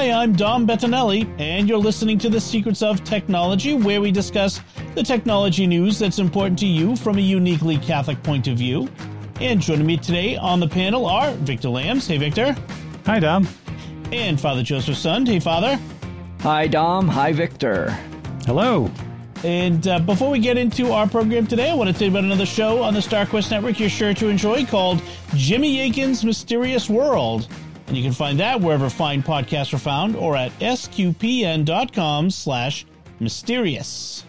Hi, I'm Dom Bettinelli, and you're listening to The Secrets of Technology, where we discuss the technology news that's important to you from a uniquely Catholic point of view. And joining me today on the panel are Victor Lams. Hey, Victor. Hi, Dom. And Father Joseph Sund. Hey, Father. Hi, Dom. Hi, Victor. Hello. And uh, before we get into our program today, I want to tell you about another show on the StarQuest Network you're sure to enjoy called Jimmy Akin's Mysterious World. And you can find that wherever fine podcasts are found or at sqpn.com slash mysterious.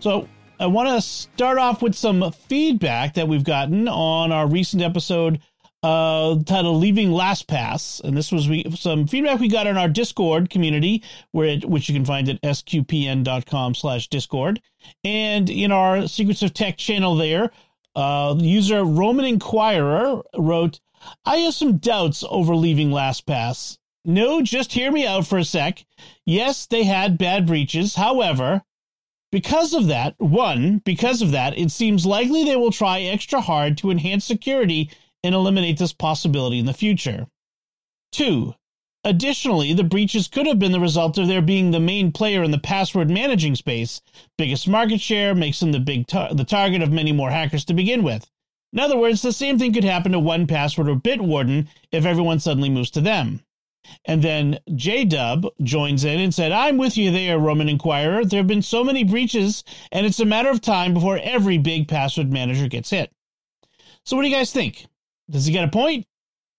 So I want to start off with some feedback that we've gotten on our recent episode uh, titled "Leaving LastPass," and this was we, some feedback we got in our Discord community, where it, which you can find at sqpn.com/discord, and in our Secrets of Tech channel. There, uh, user Roman Inquirer wrote, I have some doubts over leaving LastPass. No, just hear me out for a sec. Yes, they had bad breaches. However, because of that, one, because of that, it seems likely they will try extra hard to enhance security and eliminate this possibility in the future. Two, additionally, the breaches could have been the result of their being the main player in the password managing space. Biggest market share makes them the big tar- the target of many more hackers to begin with. In other words, the same thing could happen to 1Password or Bitwarden if everyone suddenly moves to them. And then JDub joins in and said, I'm with you there, Roman Inquirer. There have been so many breaches, and it's a matter of time before every big password manager gets hit. So, what do you guys think? Does he get a point?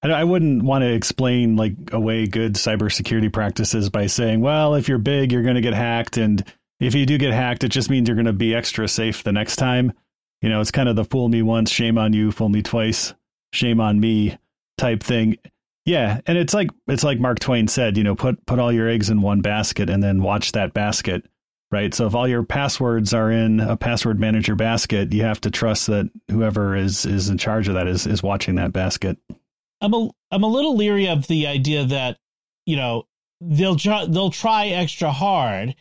I wouldn't want to explain like away good cybersecurity practices by saying, well, if you're big, you're going to get hacked. And if you do get hacked, it just means you're going to be extra safe the next time. You know, it's kind of the fool me once, shame on you, fool me twice, shame on me type thing. Yeah, and it's like it's like Mark Twain said, you know, put put all your eggs in one basket and then watch that basket, right? So if all your passwords are in a password manager basket, you have to trust that whoever is is in charge of that is is watching that basket. I'm a I'm a little leery of the idea that, you know, they'll try, they'll try extra hard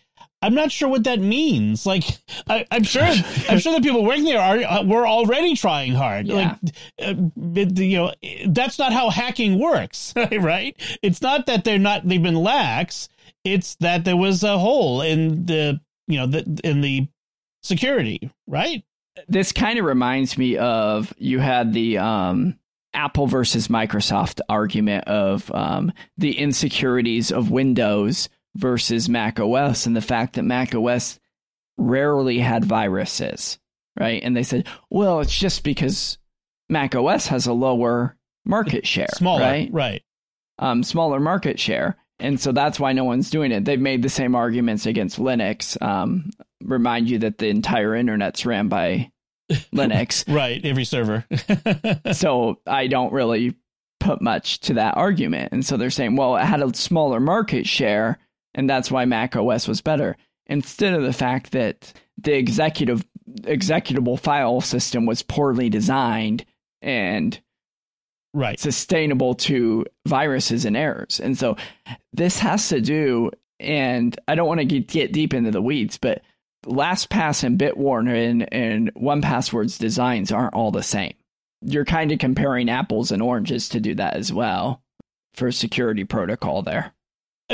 I'm not sure what that means. Like, I, am sure, I'm sure the people working there are uh, were already trying hard. Yeah. Like, uh, you know, that's not how hacking works, right? It's not that they're not they've been lax. It's that there was a hole in the you know the in the security, right? This kind of reminds me of you had the um Apple versus Microsoft argument of um, the insecurities of Windows versus Mac OS and the fact that Mac OS rarely had viruses, right? And they said, well, it's just because Mac OS has a lower market share, smaller, right? Right. Um, smaller market share. And so that's why no one's doing it. They've made the same arguments against Linux. Um, remind you that the entire internet's ran by Linux. right, every server. so I don't really put much to that argument. And so they're saying, well, it had a smaller market share and that's why Mac OS was better. Instead of the fact that the executive executable file system was poorly designed and right sustainable to viruses and errors. And so this has to do and I don't want to get, get deep into the weeds, but LastPass and Bitwarden and 1Password's designs aren't all the same. You're kind of comparing apples and oranges to do that as well for security protocol there.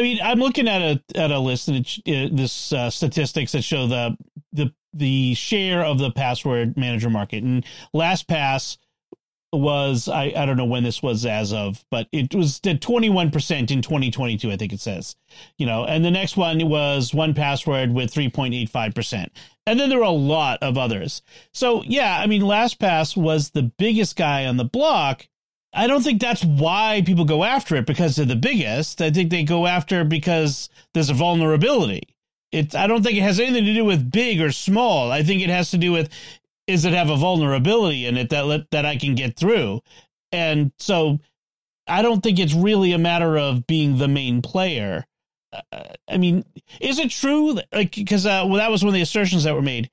I mean, I'm looking at a at a list and it, it, this uh, statistics that show the the the share of the password manager market and LastPass was I, I don't know when this was as of, but it was at 21% in 2022, I think it says. You know, and the next one was 1Password with 3.85%. And then there were a lot of others. So yeah, I mean LastPass was the biggest guy on the block I don't think that's why people go after it because they're the biggest. I think they go after because there's a vulnerability. It I don't think it has anything to do with big or small. I think it has to do with is it have a vulnerability in it that that I can get through. And so I don't think it's really a matter of being the main player. uh, I mean, is it true? Like, because uh, well, that was one of the assertions that were made.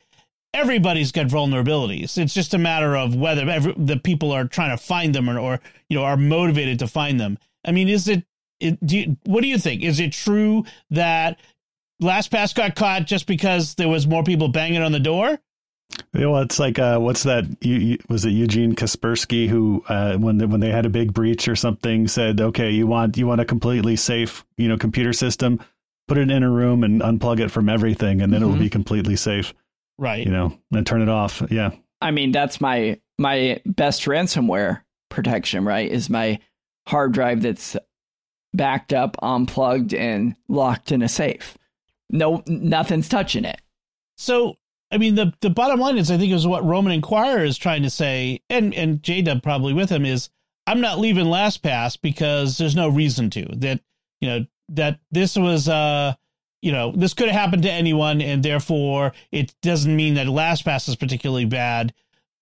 Everybody's got vulnerabilities. It's just a matter of whether every, the people are trying to find them or, or you know are motivated to find them. I mean, is it? it do you, what do you think? Is it true that LastPass got caught just because there was more people banging on the door? Well, it's like uh, what's that? You, you, was it Eugene Kaspersky who, uh, when they, when they had a big breach or something, said, "Okay, you want you want a completely safe, you know, computer system, put it in a room and unplug it from everything, and then mm-hmm. it will be completely safe." Right. You know, and turn it off. Yeah. I mean, that's my my best ransomware protection. Right, is my hard drive that's backed up, unplugged, and locked in a safe. No, nothing's touching it. So I mean, the the bottom line is, I think, is what Roman Inquirer is trying to say, and and J Dub probably with him is, I'm not leaving LastPass because there's no reason to. That you know that this was uh you know this could have happened to anyone, and therefore it doesn't mean that LastPass is particularly bad.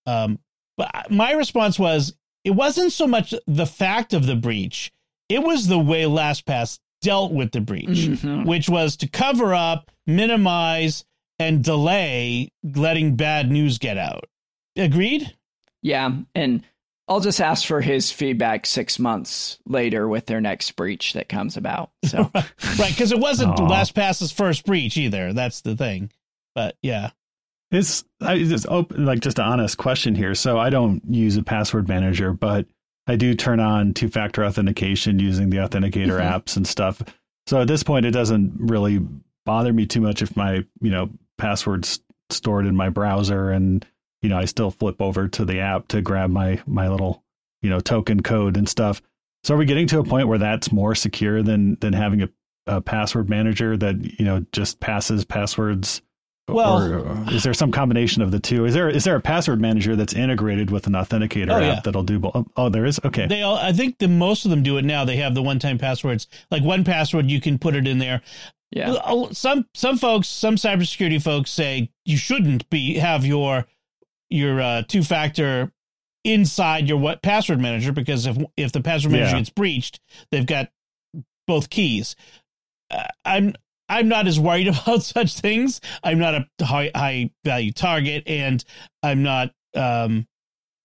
Um, but my response was, it wasn't so much the fact of the breach; it was the way LastPass dealt with the breach, mm-hmm. which was to cover up, minimize and delay letting bad news get out. Agreed? Yeah. And I'll just ask for his feedback six months later with their next breach that comes about. So right, because it wasn't Aww. LastPass's first breach either. That's the thing. But yeah, it's I just open like just an honest question here. So I don't use a password manager, but I do turn on two factor authentication using the authenticator mm-hmm. apps and stuff. So at this point, it doesn't really bother me too much if my you know passwords stored in my browser and you know I still flip over to the app to grab my my little you know token code and stuff. So are we getting to a point where that's more secure than than having a, a password manager that you know just passes passwords? Well, or is there some combination of the two? Is there is there a password manager that's integrated with an authenticator oh, app yeah. that'll do both? Oh, oh, there is. Okay. They all, I think the most of them do it now. They have the one time passwords. Like 1Password, you can put it in there. Yeah. Some some folks, some cybersecurity folks say you shouldn't be have your your uh, two factor inside your what password manager because if if the password manager yeah. gets breached, they've got both keys. Uh, I'm I'm not as worried about such things. I'm not a high high value target, and I'm not um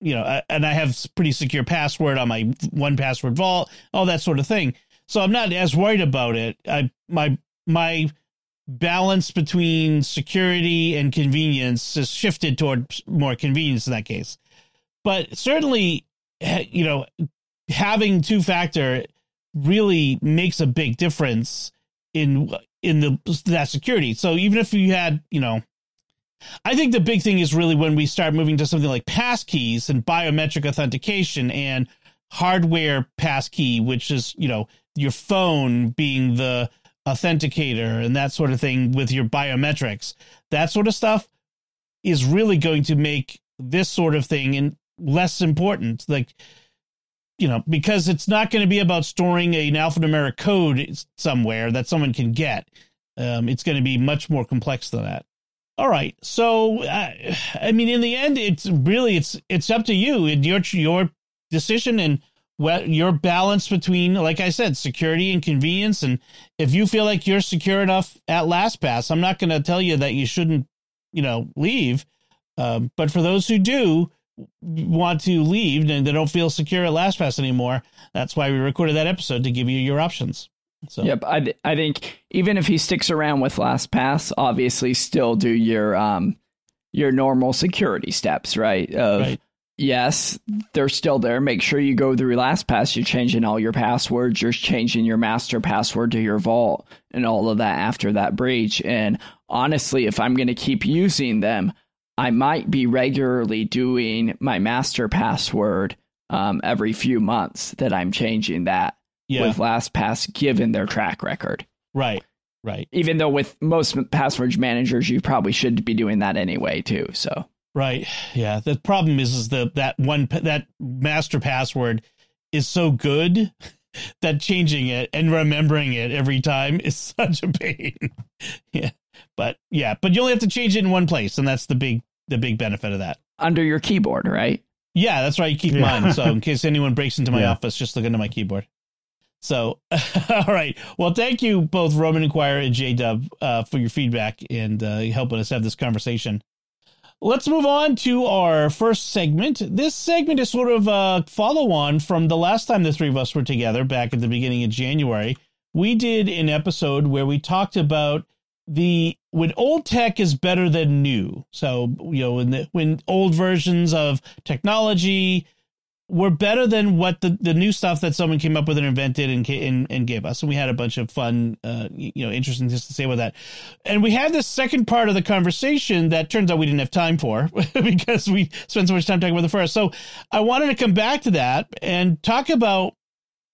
you know, and I have pretty secure password on my 1Password vault, all that sort of thing. So I'm not as worried about it. I my my balance between security and convenience has shifted toward more convenience in that case. But certainly, you know, having two factor really makes a big difference in in the that security. So even if you had, you know, I think the big thing is really when we start moving to something like passkeys and biometric authentication and hardware passkey, which is, you know, your phone being the authenticator and that sort of thing with your biometrics. That sort of stuff is really going to make this sort of thing in less important. Like, you know, because it's not going to be about storing an alphanumeric code somewhere that someone can get. Um, it's going to be much more complex than that. All right. So, uh, I mean, in the end, it's really it's it's up to you and your your decision and well, your balance between, like I said, security and convenience. And if you feel like you're secure enough at LastPass, I'm not going to tell you that you shouldn't, you know, leave. Um, but for those who do want to leave and they don't feel secure at LastPass anymore, that's why we recorded that episode to give you your options. So. Yep, I th- I think even if he sticks around with LastPass, obviously still do your um your normal security steps, right? Of right yes, they're still there. Make sure you go through LastPass. You're changing all your passwords. You're changing your master password to your vault and all of that after that breach. And honestly, if I'm going to keep using them, I might be regularly doing my master password um, every few months that I'm changing that yeah. with LastPass, given their track record. Right. Right. Even though with most password managers, you probably should be doing that anyway, too. So Right. Yeah. The problem is, is the that one that master password is so good that changing it and remembering it every time is such a pain. yeah. But yeah, but you only have to change it in one place, and that's the big the big benefit of that. Under your keyboard, right? Yeah, that's right. You keep yeah. mine. So in case anyone breaks into my yeah. office, just look into my keyboard. So, all right. Well, thank you both, Roman Inquirer and J Dub, uh, for your feedback and uh, helping us have this conversation. Let's move on to our first segment. This segment is sort of a follow on from the last time the three of us were together back at the beginning of January. We did an episode where we talked about the when old tech is better than new. So, you know, when the, when old versions of technology were better than what the, the new stuff that someone came up with and invented and, and, and gave us. And we had a bunch of fun, uh, you know, interesting things to say about that. And we had this second part of the conversation that turns out we didn't have time for because we spent so much time talking about the first. So I wanted to come back to that and talk about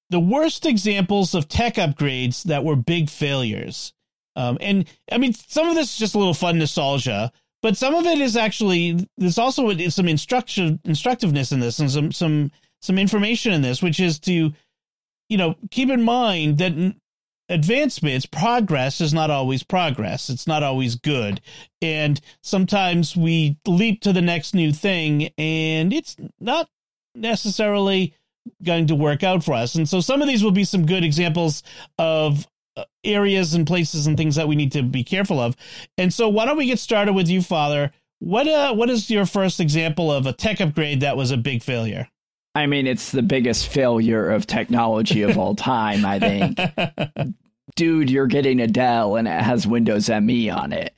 the worst examples of tech upgrades that were big failures. Um, and I mean, some of this is just a little fun nostalgia but some of it is actually there's also some instruction instructiveness in this and some some some information in this which is to you know keep in mind that advancements progress is not always progress. It's not always good. And sometimes we leap to the next new thing and it's not necessarily going to work out for us. And so some of these will be some good examples of areas and places and things that we need to be careful of. And so, why don't we get started with you, Father? What uh, what is your first example of a tech upgrade that was a big failure? I mean, it's the biggest failure of technology of all time. I think. Dude, you're getting a Dell and it has Windows ME on it.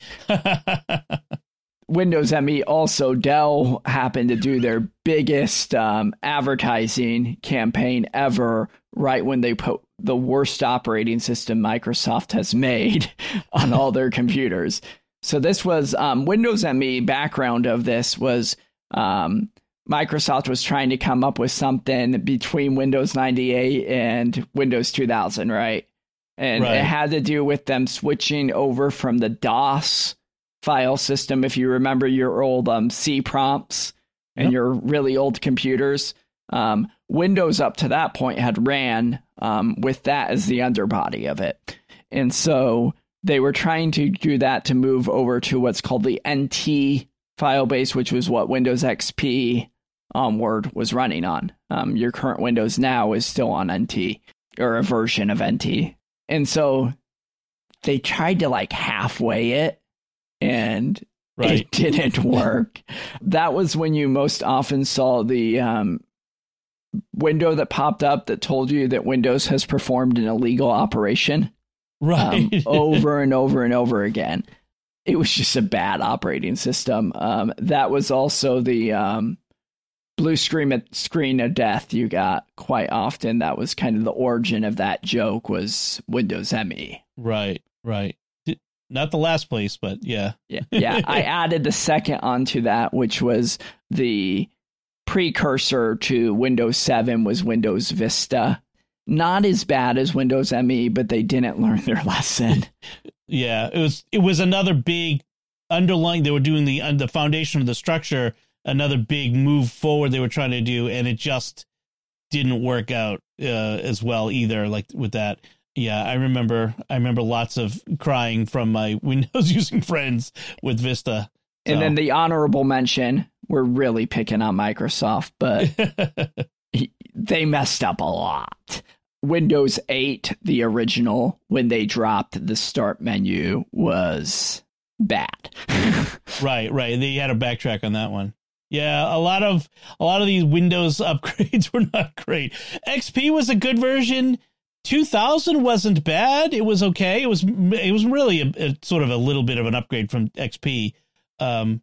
Windows ME also Dell happened to do their biggest um, advertising campaign ever right when they put the worst operating system Microsoft has made on all their computers. So this was um, Windows ME. Background of this was um, Microsoft was trying to come up with something between Windows 98 and Windows 2000, right? And right. it had to do with them switching over from the DOS file system. If you remember your old um, C prompts and yep. your really old computers, um, Windows up to that point had ran um, with that as the underbody of it. And so they were trying to do that to move over to what's called the NT file base, which was what Windows XP onward was running on. Um, your current Windows now is still on NT or a version of NT. And so they tried to like halfway it and right. it didn't work. that was when you most often saw the um, window that popped up that told you that Windows has performed an illegal operation. Right. Um, over and over and over again. It was just a bad operating system. Um, that was also the um, blue screen screen of death you got quite often. That was kind of the origin of that joke was Windows ME. Right, right. Not the last place, but yeah. yeah, yeah. I added the second onto that, which was the precursor to Windows 7 was Windows Vista. Not as bad as Windows ME, but they didn't learn their lesson. yeah, it was it was another big underlying. They were doing the the foundation of the structure. Another big move forward they were trying to do, and it just didn't work out uh, as well either. Like with that, yeah, I remember. I remember lots of crying from my Windows using friends with Vista. So. And then the honorable mention we're really picking on Microsoft, but they messed up a lot. Windows 8, the original, when they dropped the start menu, was bad. right, right. They had a backtrack on that one. Yeah, a lot of a lot of these Windows upgrades were not great. XP was a good version. 2000 wasn't bad. It was okay. It was it was really a, a sort of a little bit of an upgrade from XP. Um,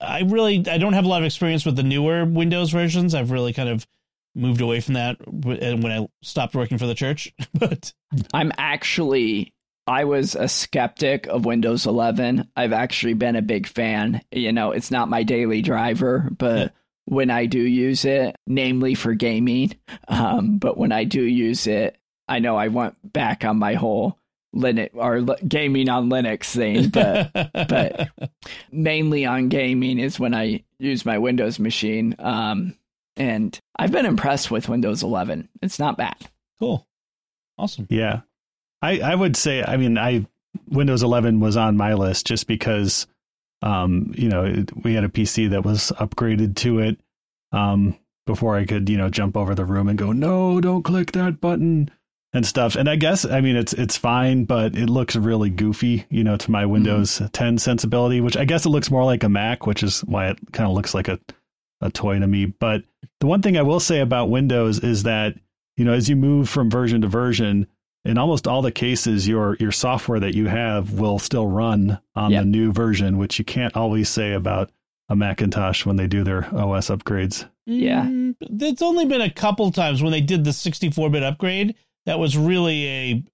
I really I don't have a lot of experience with the newer Windows versions. I've really kind of moved away from that when I stopped working for the church. but I'm actually I was a skeptic of Windows 11. I've actually been a big fan. You know, it's not my daily driver, but yeah. when I do use it, namely for gaming, um, but when I do use it, I know I went back on my whole Linux or gaming on Linux thing, but but mainly on gaming is when I use my Windows machine. Um, and I've been impressed with Windows 11. It's not bad. Cool, awesome. Yeah, I I would say I mean I Windows 11 was on my list just because um you know we had a PC that was upgraded to it um before I could you know jump over the room and go no don't click that button and stuff. And I guess I mean it's it's fine, but it looks really goofy, you know, to my Windows mm-hmm. 10 sensibility, which I guess it looks more like a Mac, which is why it kind of looks like a a toy to me. But the one thing I will say about Windows is that you know as you move from version to version, in almost all the cases, your your software that you have will still run on yep. the new version, which you can't always say about a Macintosh when they do their OS upgrades. Yeah, mm, it's only been a couple times when they did the 64-bit upgrade that was really a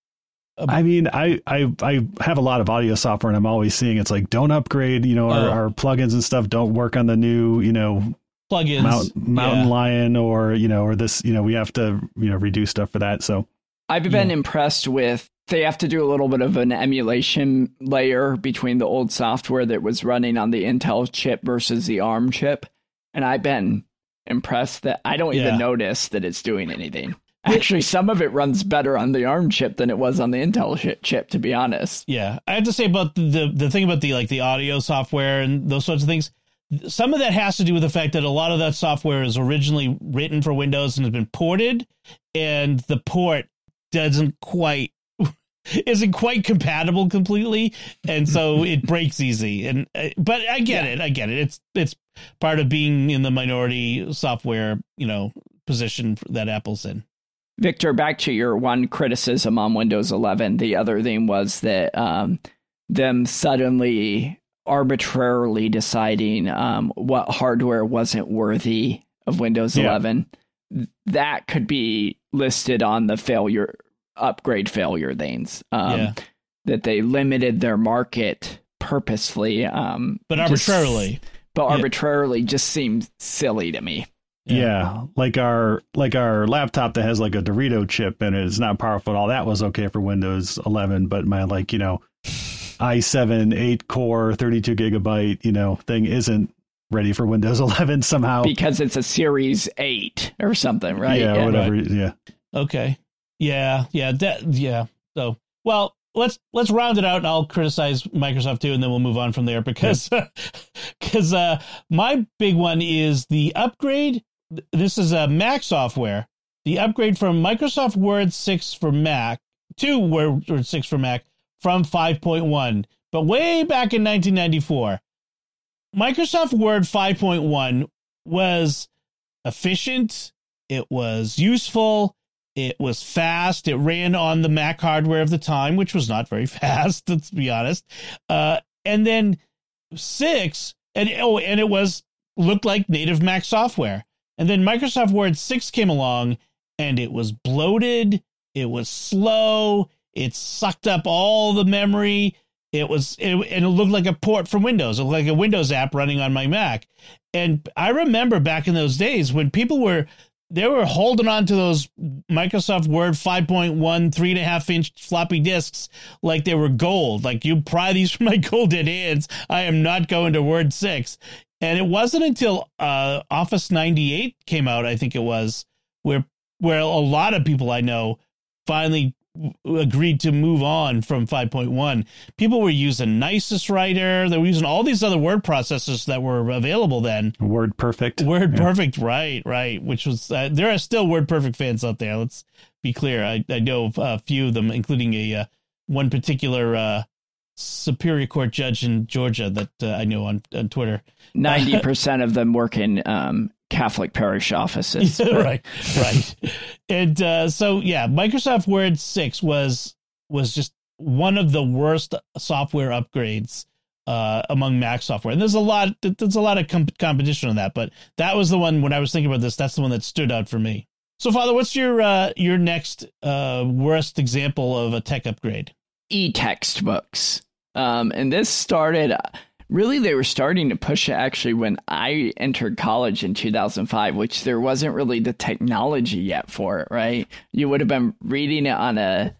I mean, I, I I have a lot of audio software, and I'm always seeing it's like don't upgrade. You know, our, oh. our plugins and stuff don't work on the new. You know, plugins, Mount, Mountain yeah. Lion, or you know, or this. You know, we have to you know redo stuff for that. So I've been yeah. impressed with. They have to do a little bit of an emulation layer between the old software that was running on the Intel chip versus the ARM chip, and I've been impressed that I don't yeah. even notice that it's doing anything. Actually, some of it runs better on the ARM chip than it was on the Intel chip, to be honest. Yeah, I have to say about the the thing about the like the audio software and those sorts of things. Some of that has to do with the fact that a lot of that software is originally written for Windows and has been ported, and the port doesn't quite isn't quite compatible completely, and so it breaks easy. And uh, but I get yeah. it, I get it. It's it's part of being in the minority software, you know, position that Apple's in. Victor, back to your one criticism on Windows 11. The other thing was that um, them suddenly arbitrarily deciding um, what hardware wasn't worthy of Windows yeah. 11. That could be listed on the failure upgrade failure things. Um, yeah. That they limited their market purposely, um, but arbitrarily. Just, but arbitrarily yeah. just seems silly to me. Yeah. yeah. like our like our laptop that has like a Dorito chip and it is not powerful at all. That was okay for Windows 11, but my like you know i7 8 core 32 gigabyte you know thing isn't ready for Windows 11 somehow because it's a Series 8 or something, right? Yeah, yeah. whatever. Right. Yeah. Okay. Yeah, yeah, that, yeah. So, well, let's let's round it out, and I'll criticize Microsoft too, and then we'll move on from there because because uh, my big one is the upgrade this is a Mac software. The upgrade from Microsoft Word 6 for Mac to Word 6 for Mac from 5.1. But way back in 1994, Microsoft Word 5.1 was efficient, it was useful, it was fast, it ran on the Mac hardware of the time, which was not very fast, let's be honest. Uh, and then 6 and oh and it was looked like native Mac software. And then Microsoft Word 6 came along and it was bloated, it was slow, it sucked up all the memory. It was it, and it looked like a port from Windows, it looked like a Windows app running on my Mac. And I remember back in those days when people were they were holding on to those Microsoft Word 5.1 three and a half inch floppy disks like they were gold. Like you pry these from my golden hands. I am not going to Word 6. And it wasn't until uh, Office 98 came out, I think it was, where where a lot of people I know finally agreed to move on from 5.1. People were using Nisus Writer. They were using all these other word processors that were available then. Word Perfect. Word yeah. Perfect, right, right. Which was, uh, there are still Word Perfect fans out there. Let's be clear. I, I know a few of them, including a uh, one particular uh, Superior Court judge in Georgia that uh, I knew on, on Twitter. Ninety percent of them work in um, Catholic parish offices. right, right. and uh, so yeah, Microsoft Word six was was just one of the worst software upgrades uh, among Mac software. And there's a lot there's a lot of comp- competition on that, but that was the one when I was thinking about this. That's the one that stood out for me. So, Father, what's your uh, your next uh, worst example of a tech upgrade? e-textbooks. Um, and this started really they were starting to push it actually when I entered college in 2005, which there wasn't really the technology yet for it, right? You would have been reading it on a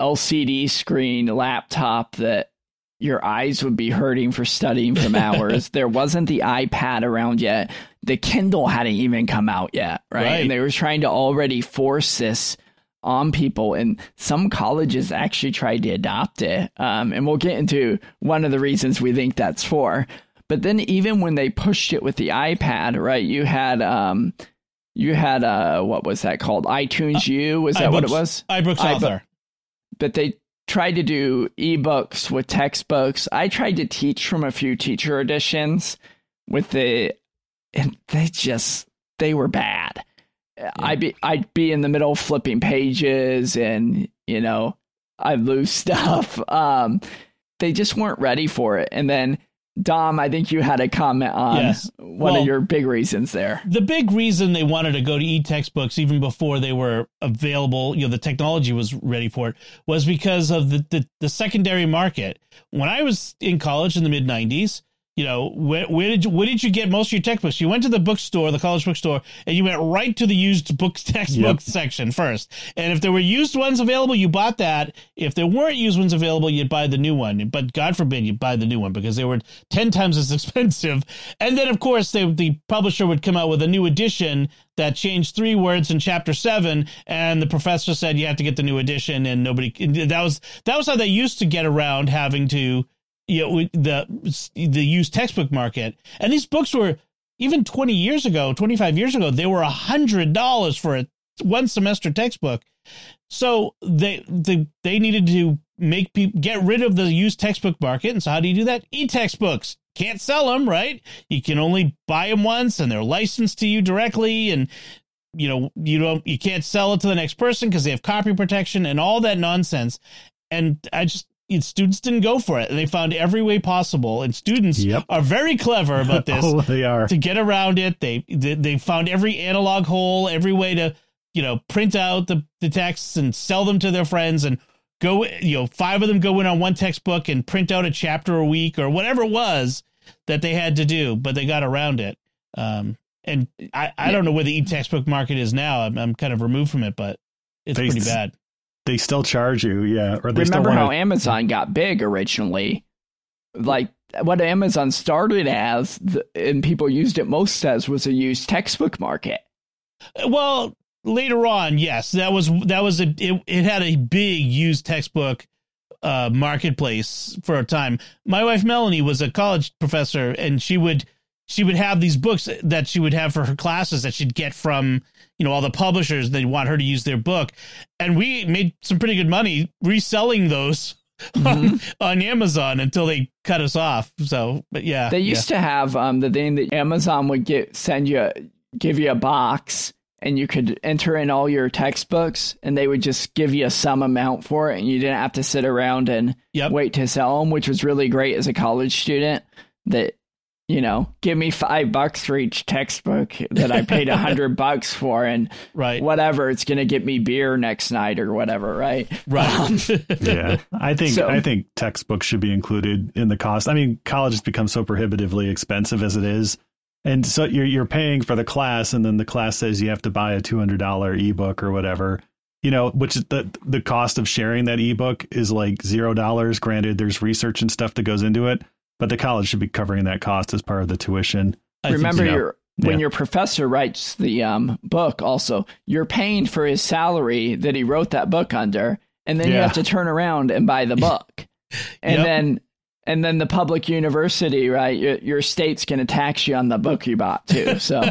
LCD screen laptop that your eyes would be hurting for studying from hours. there wasn't the iPad around yet. The Kindle hadn't even come out yet, right? right? And they were trying to already force this on people and some colleges actually tried to adopt it um, and we'll get into one of the reasons we think that's for but then even when they pushed it with the ipad right you had um, you had uh what was that called? iTunes U was that what it was? iBooks iBook- author. But they tried to do ebooks with textbooks. I tried to teach from a few teacher editions with the and they just they were bad. I'd be I'd be in the middle flipping pages and you know I'd lose stuff. Um, they just weren't ready for it. And then Dom, I think you had a comment on Yes. one Well- of your big reasons there. the big reason they wanted to go to e-textbooks even before they were available, you know, the technology was ready for it, was because of the, the, the secondary market. When I was in college in the mid '90s, you know, where, where did you, where did you get most of your textbooks? You went to the bookstore, the college bookstore, and you went right to the used books textbook Yep. section first. And if there were used ones available, you bought that. If there weren't used ones available, you'd buy the new one. But God forbid you buy the new one because they were ten times as expensive. And then, of course, they, the publisher would come out with a new edition that changed three words in chapter seven, and the professor said you have to get the new edition, and nobody. That was that was how they used to get around having to, you know, the the used textbook market. And these books were even twenty years ago, twenty five years ago, they were a hundred dollars for a one semester textbook. So they they they needed to make people get rid of the used textbook market. And so how do you do that? E-textbooks can't sell them, right? You can only buy them once, and they're licensed to you directly, and you know you don't you can't sell it to the next person because they have copy protection and all that nonsense. And I just students didn't go for it, and they found every way possible. And students Yep. are very clever about this oh, they are. to get around it. They, they they found every analog hole, every way to you know print out the the texts and sell them to their friends and go you know five of them go in on one textbook and print out a chapter a week or whatever it was that they had to do, but they got around it. Um, and I, I don't know where the e-textbook market is now. I'm, I'm kind of removed from it, but it's They- pretty bad. They still charge you, yeah. Or they Remember still how Amazon got big originally? Like what Amazon started as, the, and people used it most as, was a used textbook market. Well, later on, yes, that was that was a it, it had a big used textbook uh marketplace for a time. My wife Melanie was a college professor and she would she would have these books that she would have for her classes that she'd get from you know all the publishers they want her to use their book and we made some pretty good money reselling those on, on Amazon until they cut us off so but yeah They used to have um, the thing that Amazon would get send you give you a box and you could enter in all your textbooks and they would just give you some amount for it and you didn't have to sit around and Yep. wait to sell them, which was really great as a college student. That you know, give me five bucks for each textbook that I paid a hundred bucks for, and right. whatever it's going to get me beer next night or whatever, right? right. Um, yeah. I think So- i think textbooks should be included in the cost. I mean college has become so prohibitively expensive as it is. And so you're you're paying for the class and then the class says you have to buy a $200 ebook or whatever you know which the the cost of sharing that ebook is like zero dollars. Granted there's research and stuff that goes into it but the college should be covering that cost as part of the tuition I think Remember, so. your when Yeah. your professor writes the um, book, also you're paying for his salary that he wrote that book under, and then you have to turn around and buy the book, and Yep. then and then the public university, right? Your, your state's going to tax you on the book you bought too. So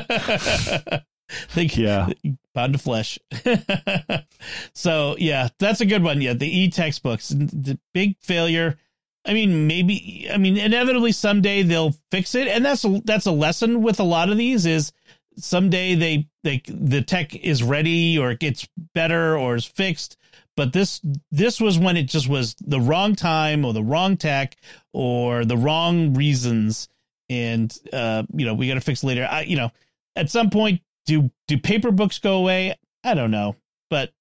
Think yeah pound of flesh. so yeah, that's a good one. Yeah, the e-textbooks, the big failure. I mean, maybe. I mean, inevitably someday they'll fix it, and that's a, that's a lesson with a lot of these. Is someday they they the tech is ready or it gets better or is fixed. But this this was when it just was the wrong time or the wrong tech or the wrong reasons, and uh, you know we got to fix later. I, you know, at some point do do paper books go away? I don't know, but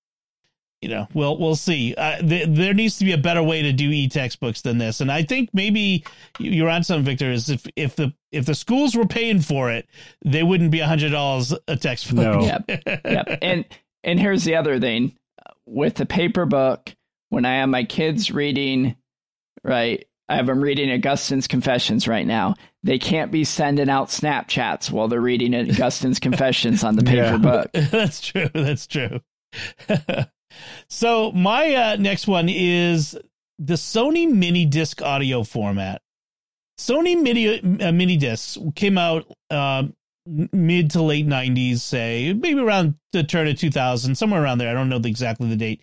you know, we'll we'll see. Uh, th- there needs to be a better way to do e-textbooks than this, and I think maybe you're on something, Victor. Is if if the if the schools were paying for it, they wouldn't be a hundred dollars a textbook. No. Yep. yep. And and here's the other thing with the paper book. When I have my kids reading, right, I have them reading Augustine's Confessions right now. They can't be sending out Snapchats while they're reading Augustine's Confessions on the paper Yeah. book. that's true. That's true. so my uh, next one is the Sony mini disc audio format. Sony mini uh, mini discs came out um, mid to late 90s, say, maybe around the turn of 2000, somewhere around there. I don't know the, exactly the date.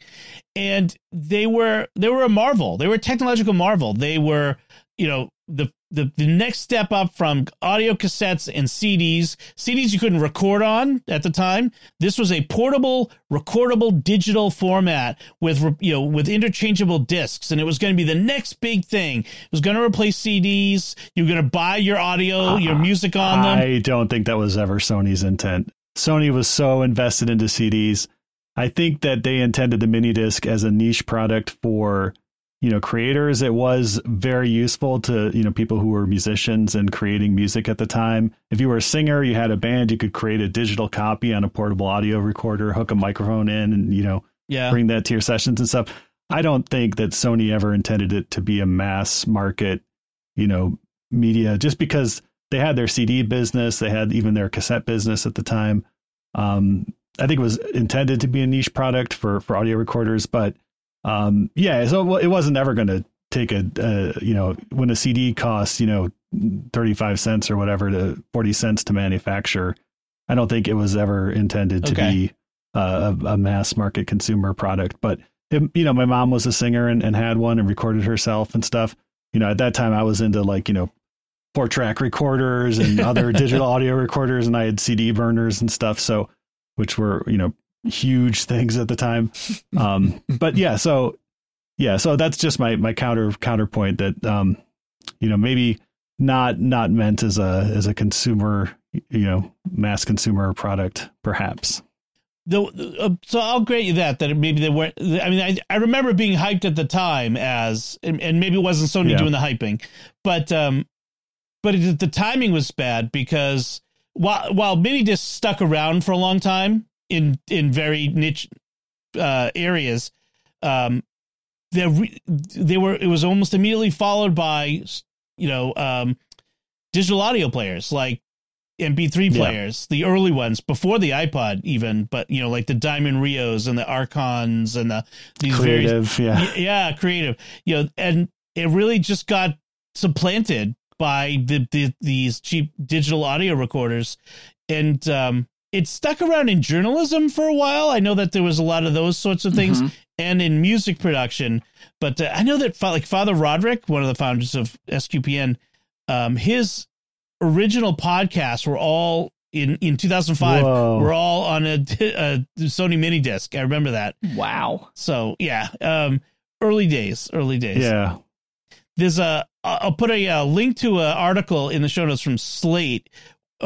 And they were they were a marvel. They were a technological marvel. They were, you know, the the, the next step up from audio cassettes and CDs. CDs you couldn't record on at the time. This was a portable, recordable digital format with you know with interchangeable discs, and it was going to be the next big thing. It was going to replace CDs. You're going to buy your audio, your music on them. I don't think that was ever Sony's intent. Sony was so invested into CDs. I think that they intended the mini disc as a niche product for you know creators it was very useful to you know people who were musicians and creating music at the time. If you were a singer you had a band you could create a digital copy on a portable audio recorder hook a microphone in and you know yeah. bring that to your sessions and stuff. I don't think that sony ever intended it to be a mass market you know media just because they had their cd business they had even their cassette business at the time. Um, i think it was intended to be a niche product for for audio recorders but um, yeah, so it wasn't ever going to take a, uh, you know, when a CD costs, you know, 35 cents or whatever to 40 cents to manufacture. I don't think it was ever intended to okay. be uh, a, a, mass market consumer product. But, it, you know, my mom was a singer and, and had one and recorded herself and stuff. You know, at that time I was into like, you know, four track recorders and other digital audio recorders and I had CD burners and stuff. So, which were, you know, huge things at the time. Um, but yeah, so yeah, so that's just my my counter counterpoint that um, you know maybe not not meant as a as a consumer you know mass consumer product perhaps. The, uh, so I'll grant you that that maybe they weren't. I mean, I, I remember being hyped at the time as, and, and maybe it wasn't Sony yeah. doing the hyping, but um, but it, the timing was bad because while while mini discs stuck around for a long time, in in very niche uh, areas. Um, they re- they were it was almost immediately followed by you know um, digital audio players like MP3 players, yeah. the early ones before the iPod even, but you know like the Diamond Rios and the Archos and the these creative, very, yeah, yeah, creative, you know, and it really just got supplanted by the, the these cheap digital audio recorders and um it stuck around in journalism for a while. I know that there was a lot of those sorts of things mm-hmm. and in music production. But uh, I know that like Father Roderick, one of the founders of SQPN, um, his original podcasts were all in in 2005 Whoa. were all on a, a, Sony mini disc. I remember that. Wow. So yeah, um, early days, early days. Yeah. There's a I'll put a, a link to an article in the show notes from Slate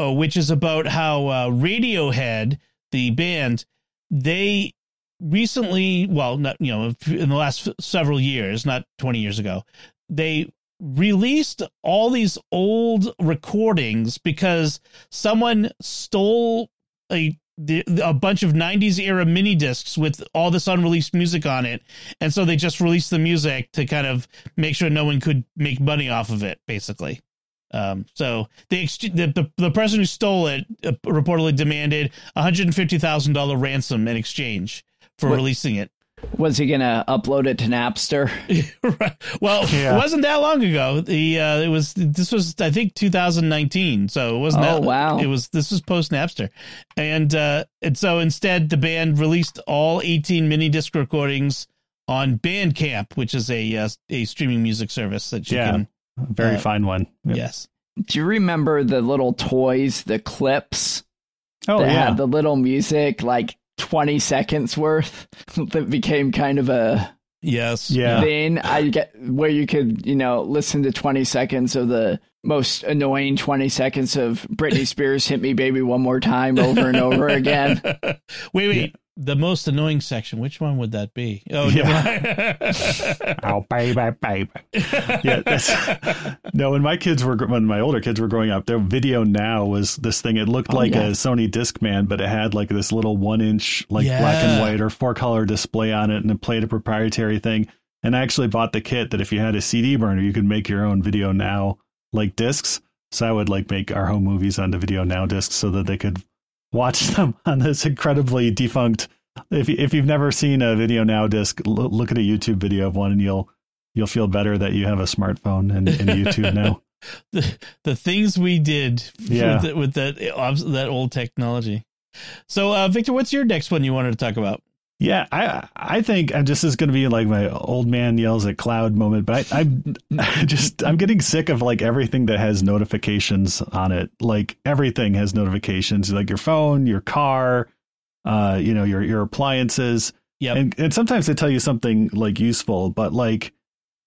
uh, which is about how uh, Radiohead, the band, they recently, well, not you know, in the last several years, not twenty years ago, they released all these old recordings because someone stole a a bunch of 90s era mini discs with all this unreleased music on it. And so they just released the music to kind of make sure no one could make money off of it basically um, so the, the the person who stole it uh, reportedly demanded a hundred and fifty thousand dollar ransom in exchange for what, releasing it. Was he gonna upload it to Napster? right. Well, yeah. it wasn't that long ago. The uh, it was this was I think 2019, so it wasn't. Oh that, wow! It was this was post Napster, and uh, and so instead the band released all 18 mini disc recordings on Bandcamp, which is a uh, a streaming music service that you yeah. can very uh, fine one. Yep. Yes. Do you remember the little toys, the clips? Oh, that yeah. had the little music, like 20 seconds worth, that became kind of a yes yeah Then I get where you could, you know, listen to 20 seconds of the most annoying 20 seconds of Britney Spears "Hit Me, Baby, One More Time" over and over again. wait, wait the most annoying section. Which one would that be? Oh, yeah. oh, baby, baby. Yeah. That's, no, when my kids were, when my older kids were growing up, their video now was this thing. It looked oh, like yeah. a Sony Discman, but it had like this little one inch, like yeah. black and white or four color display on it, and it played a proprietary thing. And I actually bought the kit that if you had a CD burner, you could make your own video now like discs. So I would like make our home movies onto video now discs so that they could watch them on this incredibly defunct. If if you've never seen a video now disc, look at a YouTube video of one, and you'll you'll feel better that you have a smartphone and, and YouTube now. the the things we did Yeah. with, the, with that that old technology. So, uh, Victor, what's your next one you wanted to talk about? Yeah, I I think uh, this is going to be like my old man yells at cloud moment, but I I just I'm getting sick of like everything that has notifications on it. Like everything has notifications, like your phone, your car, uh, you know, your your appliances. Yeah, And and sometimes they tell you something like useful, but like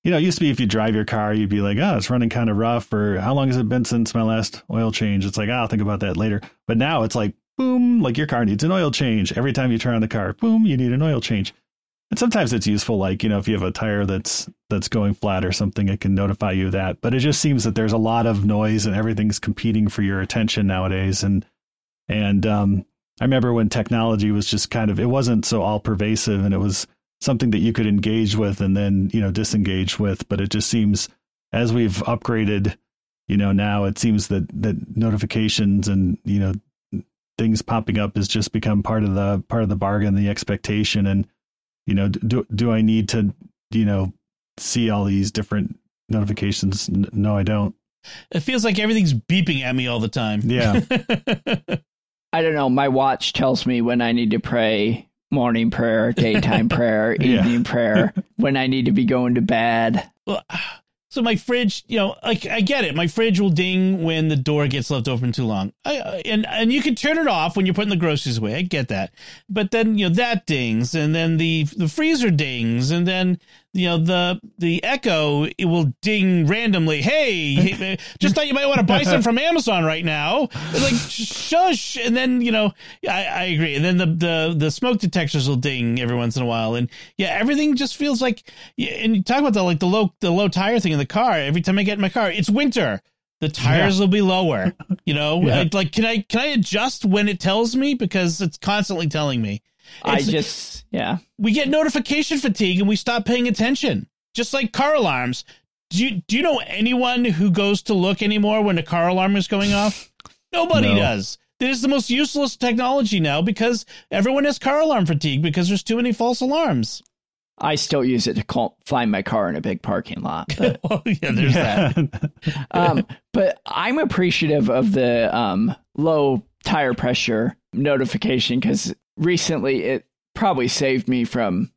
you know, it used to be if you drive your car, you'd be like, oh, it's running kind of rough, or how long has it been since my last oil change? It's like, oh, I'll think about that later. But now it's like, boom, like your car needs an oil change. Every time you turn on the car, boom, you need an oil change. And sometimes it's useful, like, you know, if you have a tire that's that's going flat or something, it can notify you that. But it just seems that there's a lot of noise and everything's competing for your attention nowadays. And and um I remember when technology was just kind of it wasn't so all pervasive and it was something that you could engage with and then you know disengage with but it just seems as we've upgraded you know now it seems that that notifications and you know things popping up has just become part of the part of the bargain the expectation and you know do do i need to you know see all these different notifications no i don't It feels like everything's beeping at me all the time. Yeah. I don't know. My watch tells me when I need to pray morning prayer, daytime prayer, evening prayer, when I need to be going to bed. Well, so my fridge, you know, like I get it. My fridge will ding when the door gets left open too long. I, and and you can turn it off when you're putting the groceries away. I get that. But then you know that dings, and then the the freezer dings, and then you know the the Echo it will ding randomly. Hey, just thought you might want to buy some from Amazon right now. It's like shush, and then you know I, I agree. And then the the the smoke detectors will ding every once in a while, and yeah, everything just feels like. And you talk about the like the low the low tire thing in the car. Every time I get in my car, it's winter. The tires will be lower. You know, Yeah. Like can I can I adjust when it tells me because it's constantly telling me. I just, yeah. we get notification fatigue and we stop paying attention. Just like car alarms. Do you do you know anyone who goes to look anymore when a car alarm is going off? Nobody No. does. It is the most useless technology now because everyone has car alarm fatigue because there's too many false alarms. I still use it to call, find my car in a big parking lot. But, well, yeah, there's that. um, but I'm appreciative of the um, low tire pressure notification because recently it probably saved me from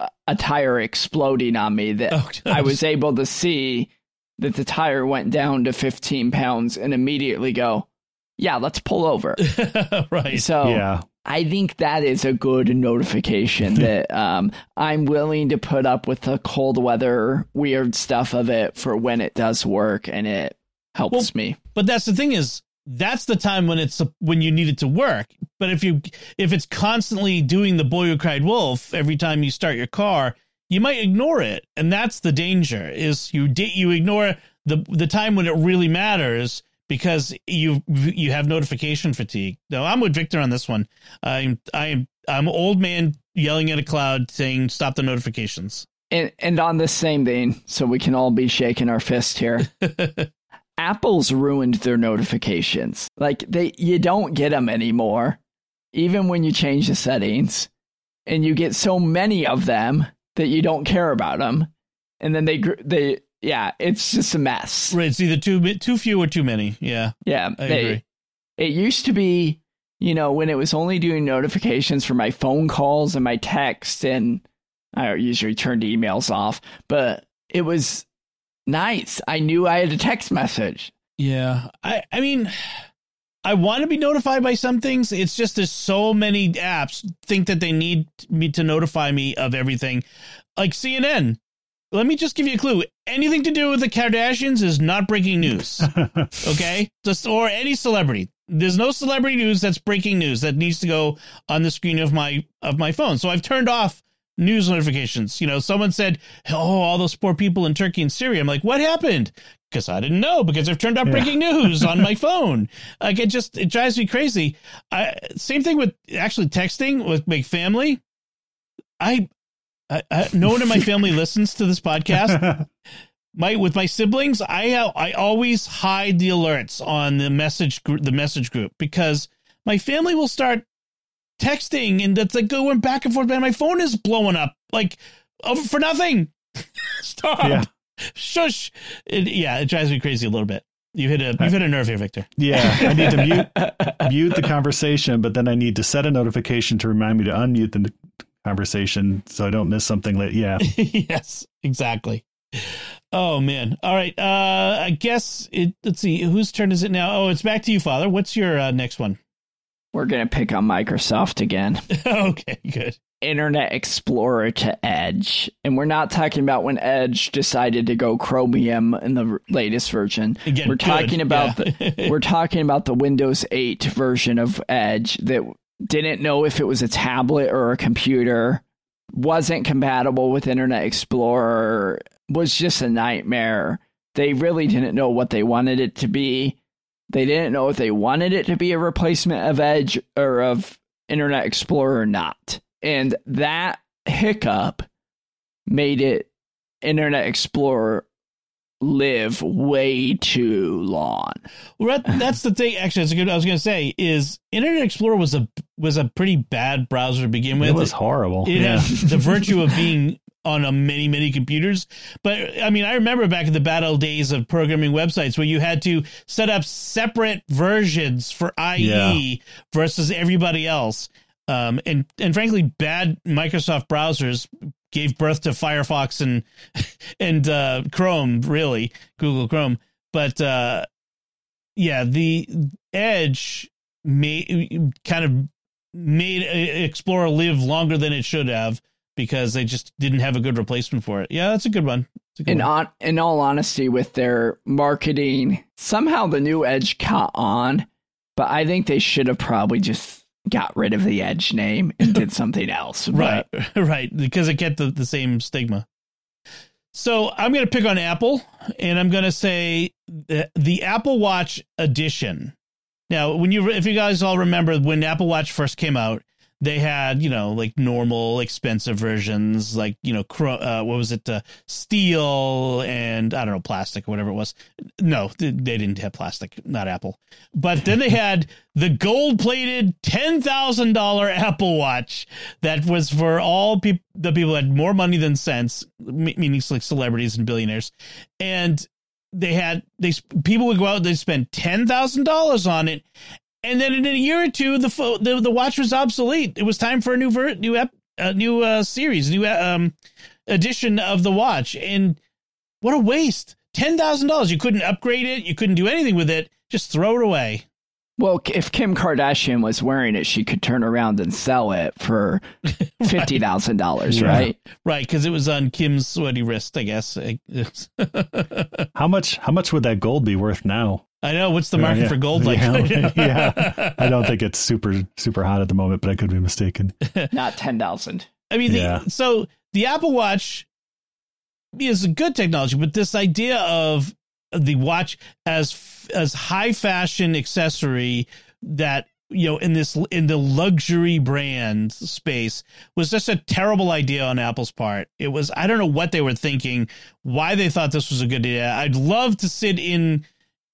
a, a tire exploding on me that Oh, I was able to see that the tire went down to 15 pounds and immediately go, yeah, let's pull over. right. So yeah I think that is a good notification that um, I'm willing to put up with the cold weather, weird stuff of it for when it does work and it helps Well, me. But that's the thing is that's the time when it's when you need it to work. But if you if it's constantly doing the boy who cried wolf every time you start your car, you might ignore it, and that's the danger. Is you you ignore the the time when it really matters because you you have notification fatigue. No, I'm with Victor on this one. I'm I'm I'm old man yelling at a cloud saying stop the notifications. And, and on the same vein, so we can all be shaking our fist here. Apple's ruined their notifications. Like they, you don't get them anymore, even when you change the settings, and you get so many of them that you don't care about them, and then they, they, yeah, it's just a mess. Right, it's either too too few or too many. Yeah, Yeah, I they- agree. It used to be, you know, when it was only doing notifications for my phone calls and my text, and I usually turned emails off, but it was nice. I knew I had a text message. Yeah. I I mean I want to be notified by some things. It's just there's so many apps think that they need me to notify me of everything. Like CNN. Let me just give you a clue. Anything to do with the Kardashians is not breaking news. Okay? Just or any celebrity. There's no celebrity news that's breaking news that needs to go on the screen of my of my phone. So I've turned off news notifications. You know, someone said, "Oh, all those poor people in Turkey and Syria." I'm like, "What happened?" Because I didn't know because I've turned off Yeah. breaking news on my phone. Like it just it drives me crazy. I same thing with actually texting with my family. I, I, I no one in my family listens to this podcast my with my siblings i i always hide the alerts on the message group the message group because my family will start texting and that's like going back and forth man my phone is blowing up like for nothing stop Yeah. Shush. It, yeah, it drives me crazy a little bit. You hit a you hit a nerve here, Victor. Yeah, I need to mute mute the conversation, but then I need to set a notification to remind me to unmute the conversation so I don't miss something. Late. Yeah. yes, exactly. Oh man. All right. Uh I guess it let's see whose turn is it now? Oh, it's back to you, Father. What's your uh, next one? We're gonna pick on Microsoft again. okay, good. Internet Explorer to Edge. And we're not talking about when Edge decided to go Chromium in the latest version. Again, we're talking good. about Yeah. the we're talking about the Windows 8 version of Edge that didn't know if it was a tablet or a computer, wasn't compatible with Internet Explorer, was just a nightmare. They really didn't know what they wanted it to be. They didn't know if they wanted it to be a replacement of Edge or of Internet Explorer or not. And that hiccup made it Internet Explorer live way too long. Well, that's the thing. Actually, that's a good. I was going to say is Internet Explorer was a was a pretty bad browser to begin with. It was horrible. It yeah. the virtue of being on a many many computers. But I mean, I remember back in the bad old days of programming websites where you had to set up separate versions for IE Yeah. versus everybody else. Um, and and frankly, bad Microsoft browsers gave birth to Firefox and and uh, Chrome, really Google Chrome. But uh, yeah, the Edge made kind of made uh, Explorer live longer than it should have because they just didn't have a good replacement for it. Yeah, that's a good one. A good In one. on in all honesty, with their marketing, somehow the new Edge caught on, but I think they should have probably just got rid of the Edge name and did something else. right, But right, because it kept the, the same stigma. So I'm going to pick on Apple, and I'm going to say the, the Apple Watch Edition. Now, when you if you guys all remember when Apple Watch first came out, they had you know like normal expensive versions, like you know uh, what was it, uh, steel and I don't know plastic or whatever it was. No, they didn't have plastic, not Apple. But then they had the gold plated ten thousand dollar Apple Watch that was for all people the people had more money than sense, me- meaning like celebrities and billionaires, and they had they people would go out they spend ten thousand dollars on it, and then in a year or two the pho- the the watch was obsolete. It was time for a new ver- new ep- a new uh, series, new uh, um edition of the watch, and what a waste! Ten thousand dollars. You couldn't upgrade it. You couldn't do anything with it. Just throw it away. well, if Kim Kardashian was wearing it, she could turn around and sell it for fifty thousand dollars, Yeah. right? Right, because it was on Kim's sweaty wrist, I guess. How much? How much would that gold be worth now? Know. What's the market Yeah. for gold like? Yeah. Yeah. I don't think it's super super hot at the moment, but I could be mistaken. Not ten thousand. I mean, the, Yeah. so the Apple Watch is a good technology, but this idea of the watch as as high fashion accessory that you know in this in the luxury brand space was just a terrible idea on Apple's part. It was I don't know what they were thinking, why they thought this was a good idea. I'd love to sit in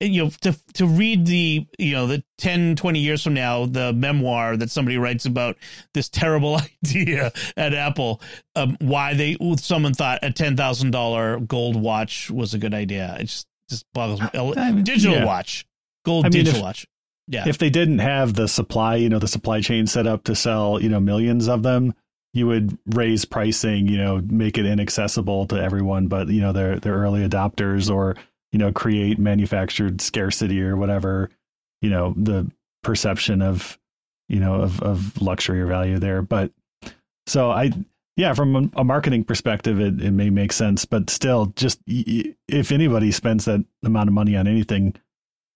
you know to to read the you know the 10 20 years from now the memoir that somebody writes about this terrible idea at apple um, why they someone thought a $10000 gold watch was a good idea. It just just boggles me. I mean, digital yeah. watch. Gold I mean, digital if- watch. Yeah. If they didn't have the supply, you know, the supply chain set up to sell, you know, millions of them, you would raise pricing, you know, make it inaccessible to everyone, but you know, they're they're early adopters or, you know, create manufactured scarcity or whatever, you know, the perception of, you know, of of luxury or value there. But so I yeah, from a, marketing perspective, it, it may make sense, but still, just if anybody spends that amount of money on anything,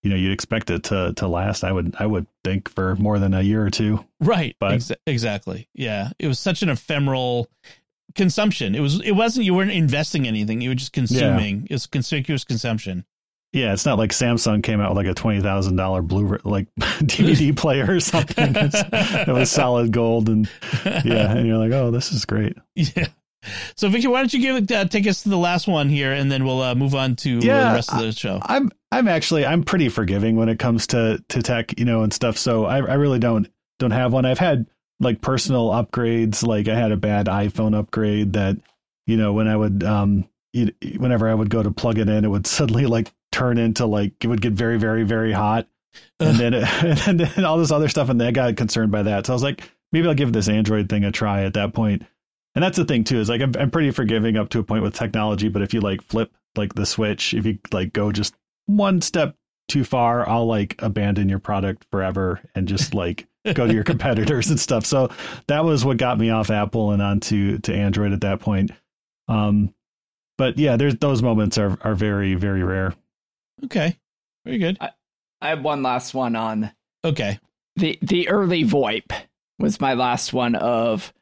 you know, you'd expect it to to last. I would I would think for more than a year or two. Right. But- Exa- exactly. Yeah. It was such an ephemeral consumption. It was. It wasn't. You weren't investing anything. You were just consuming. It's conspicuous consumption. Yeah, it's not like Samsung came out with like a twenty thousand dollar Blu like DVD player or something. It was solid gold, and yeah, and you're like, oh, this is great. Yeah. So Victor, why don't you give uh, take us to the last one here, and then we'll uh, move on to uh, Yeah, the rest of the show. I'm I'm actually I'm pretty forgiving when it comes to to tech, you know, and stuff. So I I really don't don't have one. I've had like personal upgrades. Like I had a bad iPhone upgrade that you know when I would um it, whenever I would go to plug it in, it would suddenly like turn into like it would get very, very, very hot, and then it, and then all this other stuff, and I got concerned by that. So I was like, maybe I'll give this Android thing a try at that point. And that's the thing too is like I'm, I'm pretty forgiving up to a point with technology, but if you like flip like the switch, if you like go just one step too far, I'll like abandon your product forever and just like go to your competitors and stuff. So that was what got me off Apple and onto to Android at that point. Um, but yeah, there's those moments are are very very rare. Okay, very good. I, I have one last one on Okay, the the early VoIP was my last one of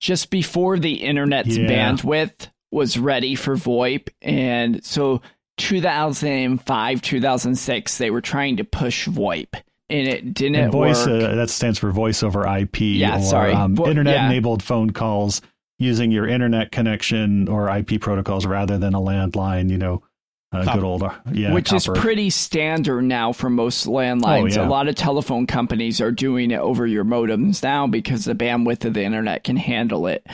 just before the internet's Yeah. bandwidth was ready for VoIP, and so 2005 2006 they were trying to push VoIP, and it didn't And voice work. uh, that stands for voice over IP Yeah, or sorry. um, Vo- internet yeah. enabled phone calls using your internet connection or IP protocols rather than a landline. You know, uh, Copper. good old uh, yeah, which is pretty standard now for most landlines. Oh, yeah. A lot of telephone companies are doing it over your modems now because the bandwidth of the internet can handle it.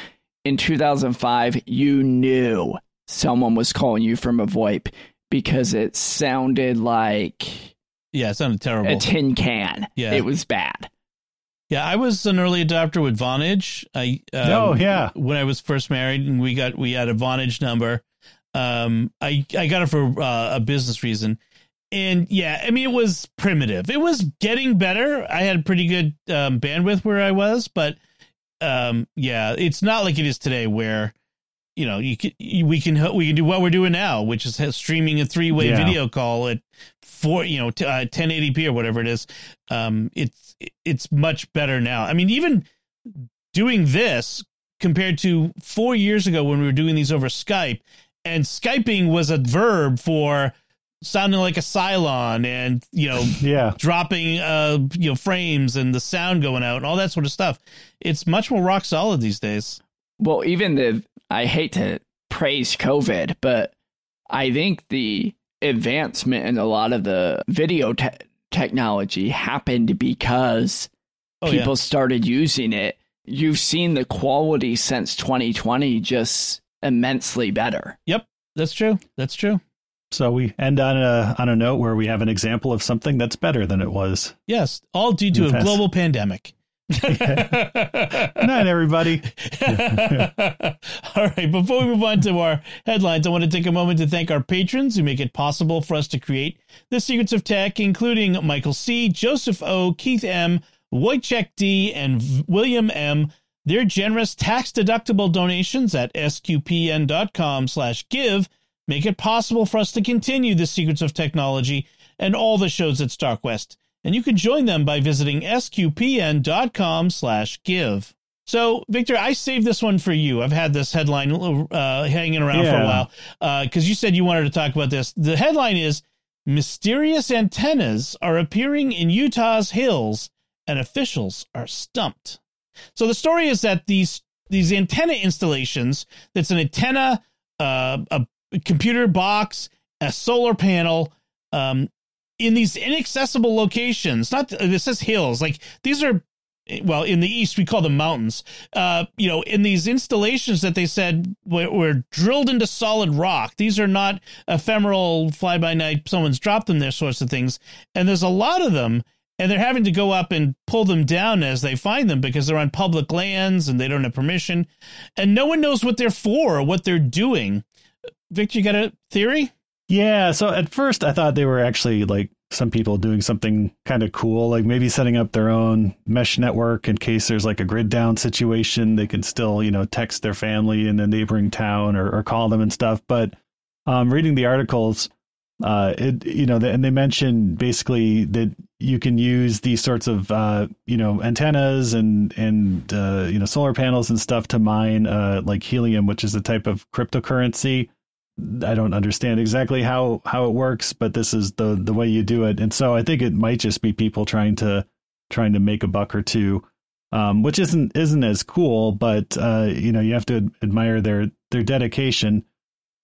In 2005, you knew someone was calling you from a VoIP because it sounded like yeah, it sounded terrible. a tin can. Yeah. It was bad. Yeah, I was an early adopter with Vonage. I um, Oh, yeah. when I was first married, and we got we had a Vonage number. Um, I I got it for uh, a business reason, and yeah, I mean it was primitive. It was getting better. I had pretty good um, bandwidth where I was, but um, yeah, it's not like it is today where you know you can we can we can do what we're doing now, which is streaming a three way Yeah. video call at four you know t- uh, 1080p or whatever it is. Um, it's it's much better now. I mean, even doing this compared to four years ago when we were doing these over Skype, and Skyping was a verb for sounding like a Cylon and you know yeah. dropping uh you know frames and the sound going out and all that sort of stuff. It's much more rock solid these days. Well, even the I hate to praise COVID, but I think the advancement in a lot of the video te- technology happened because Oh people started using it. You've seen the quality since 2020 just immensely better. Yep, that's true. That's true. So we end on a on a note where we have an example of something that's better than it was. Yes, all due to a global pandemic. Good night, everybody. All right. Before we move on to our headlines, I want to take a moment to thank our patrons who make it possible for us to create the Secrets of Tech, including Michael C., Joseph O., Keith M., Wojciech D., and William M. Their generous tax-deductible donations at sqpn.com slash give make it possible for us to continue the Secrets of Technology and all the shows at StarQuest. And you can join them by visiting sqpn.com slash give. So, Victor, I saved this one for you. I've had this headline uh, hanging around for a while because you said you wanted to talk about this. The headline is Mysterious antennas are appearing in Utah's hills and officials are stumped. So the story is that these these antenna installations that's an antenna, uh, a computer box, a solar panel, um, in these inaccessible locations. Not this says hills. Like these are well in the east we call them mountains. Uh, you know, in these installations that they said were, were drilled into solid rock. These are not ephemeral fly by night. Someone's dropped them there, sorts of things. And there's a lot of them. And they're having to go up and pull them down as they find them because they're on public lands and they don't have permission. And no one knows what they're for or what they're doing. Victor, you got a theory? Yeah, so at first I thought they were actually like some people doing something kind of cool, like maybe setting up their own mesh network in case there's like a grid down situation. They can still, you know, text their family in the neighboring town or, or call them and stuff. But um, reading the articles, uh, it you know, and they mention basically that you can use these sorts of uh, you know antennas and and uh, you know solar panels and stuff to mine uh, like helium, which is a type of cryptocurrency. I don't understand exactly how how it works, but this is the the way you do it. And so I think it might just be people trying to trying to make a buck or two, um, which isn't isn't as cool. But uh, you know, you have to admire their their dedication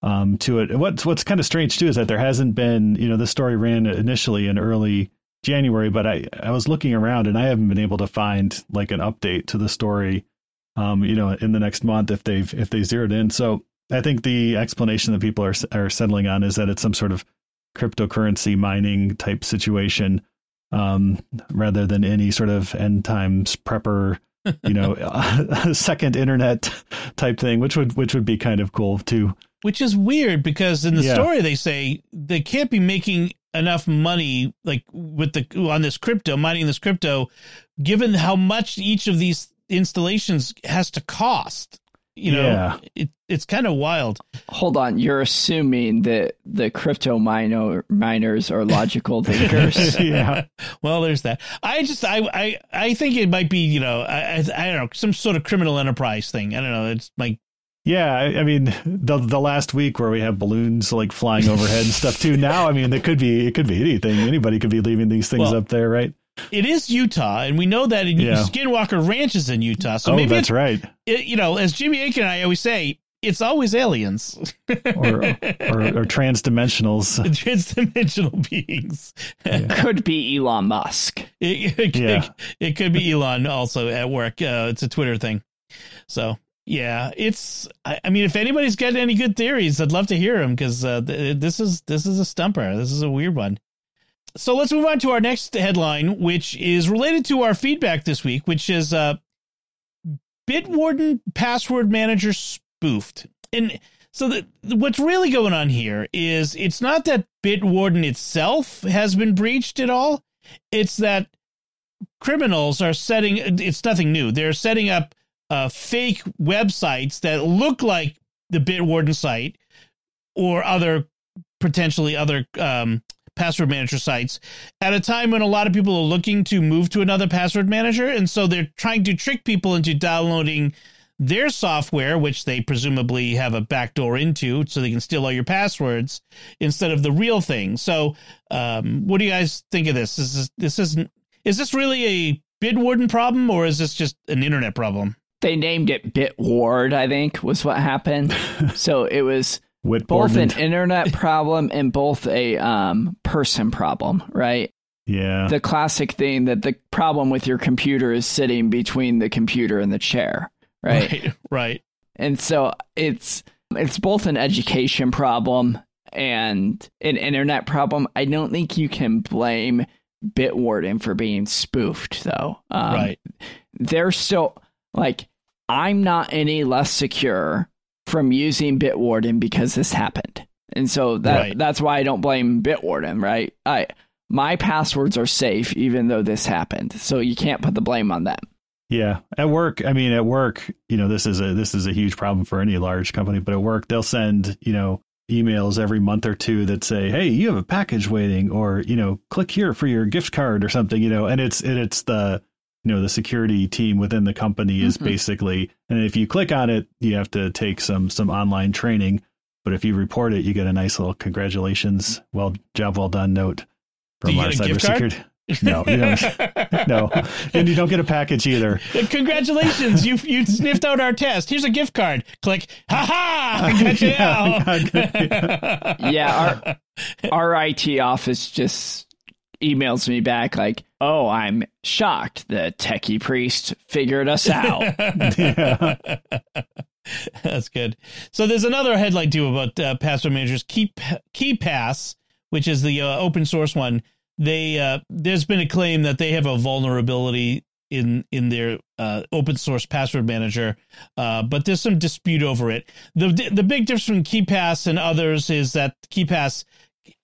um, to it. What's what's kind of strange too is that there hasn't been you know the story ran initially in early January, but I I was looking around and I haven't been able to find like an update to the story. Um, you know, in the next month if they've if they zeroed in. So I think the explanation that people are are settling on is that it's some sort of cryptocurrency mining type situation, um, rather than any sort of end times prepper, you know, second internet type thing, which would which would be kind of cool too. Which is weird because in the Yeah. story they say they can't be making enough money like with the on this crypto mining this crypto given how much each of these installations has to cost you know Yeah. it, it's kind of wild Hold on, you're assuming that the crypto miner miners are logical thinkers. yeah, well there's that i just i i, I think it might be you know I, I i don't know some sort of criminal enterprise thing i don't know it's like yeah. I, I mean, the the last week where we have balloons like flying overhead and stuff too. Now, I mean, it could be it could be anything. Anybody could be leaving these things Well, up there, right? It is utah and we know that in Yeah. skinwalker ranch is in utah so oh, maybe that's it's, right. it, you know as Jimmy Akin and i always say it's always aliens Or or, or trans dimensionals. transdimensional beings. Could be Elon Musk. It, it, Yeah. it could be Elon also at work. Uh, it's a Twitter thing. So yeah, it's. I, I mean, if anybody's got any good theories, I'd love to hear them because uh, th- this is this is a stumper. This is a weird one. So let's move on to our next headline, which is related to our feedback this week, which is uh, Bitwarden password manager spoofed. And so the, what's really going on here is it's not that Bitwarden itself has been breached at all. It's that criminals are setting it's nothing new. They're setting up uh, fake websites that look like the Bitwarden site or other potentially other um, password manager sites at a time when a lot of people are looking to move to another password manager. And so they're trying to trick people into downloading their software which they presumably have a backdoor into so they can steal all your passwords instead of the real thing. So um, what do you guys think of this? This is this isn't is this really a Bitwarden problem or is this just an internet problem? They named it Bitward, I think, was what happened. so it was Both an internet problem and both a um, person problem, right? yeah. The classic thing that the problem with your computer is sitting between the computer and the chair, right? right right And so it's it's both an education problem and an internet problem. I don't think you can blame Bitwarden for being spoofed though. Um, right They're still like I'm not any less secure from using Bitwarden because this happened. And so that Right. that's why I don't blame Bitwarden, right? I my passwords are safe even though this happened. So you can't put the blame on them. Yeah, at work, I mean, at work, you know, this is a this is a huge problem for any large company. But at work, they'll send you know emails every month or two that say, "Hey, you have a package waiting," or you know, click here for your gift card or something. You know, and it's and it's the you know the security team within the company is Mhm. basically, and if you click on it, you have to take some some online training. But if you report it, you get a nice little congratulations, well job well done note from our get a cybersecurity. No, you don't. no, and you don't get a package either. Congratulations, you you sniffed out our test. Here's a gift card. Click. Ha ha! I got you Yeah, now. Yeah, our our IT office just emails me back like, "Oh, I'm shocked. The techie priest figured us out." That's good. So there's another headline too about uh, password managers. Keep KeePass, which is the uh, open source one. They uh, there's been a claim that they have a vulnerability in in their uh, open source password manager, uh, but there's some dispute over it. the The big difference from KeePass and others is that KeePass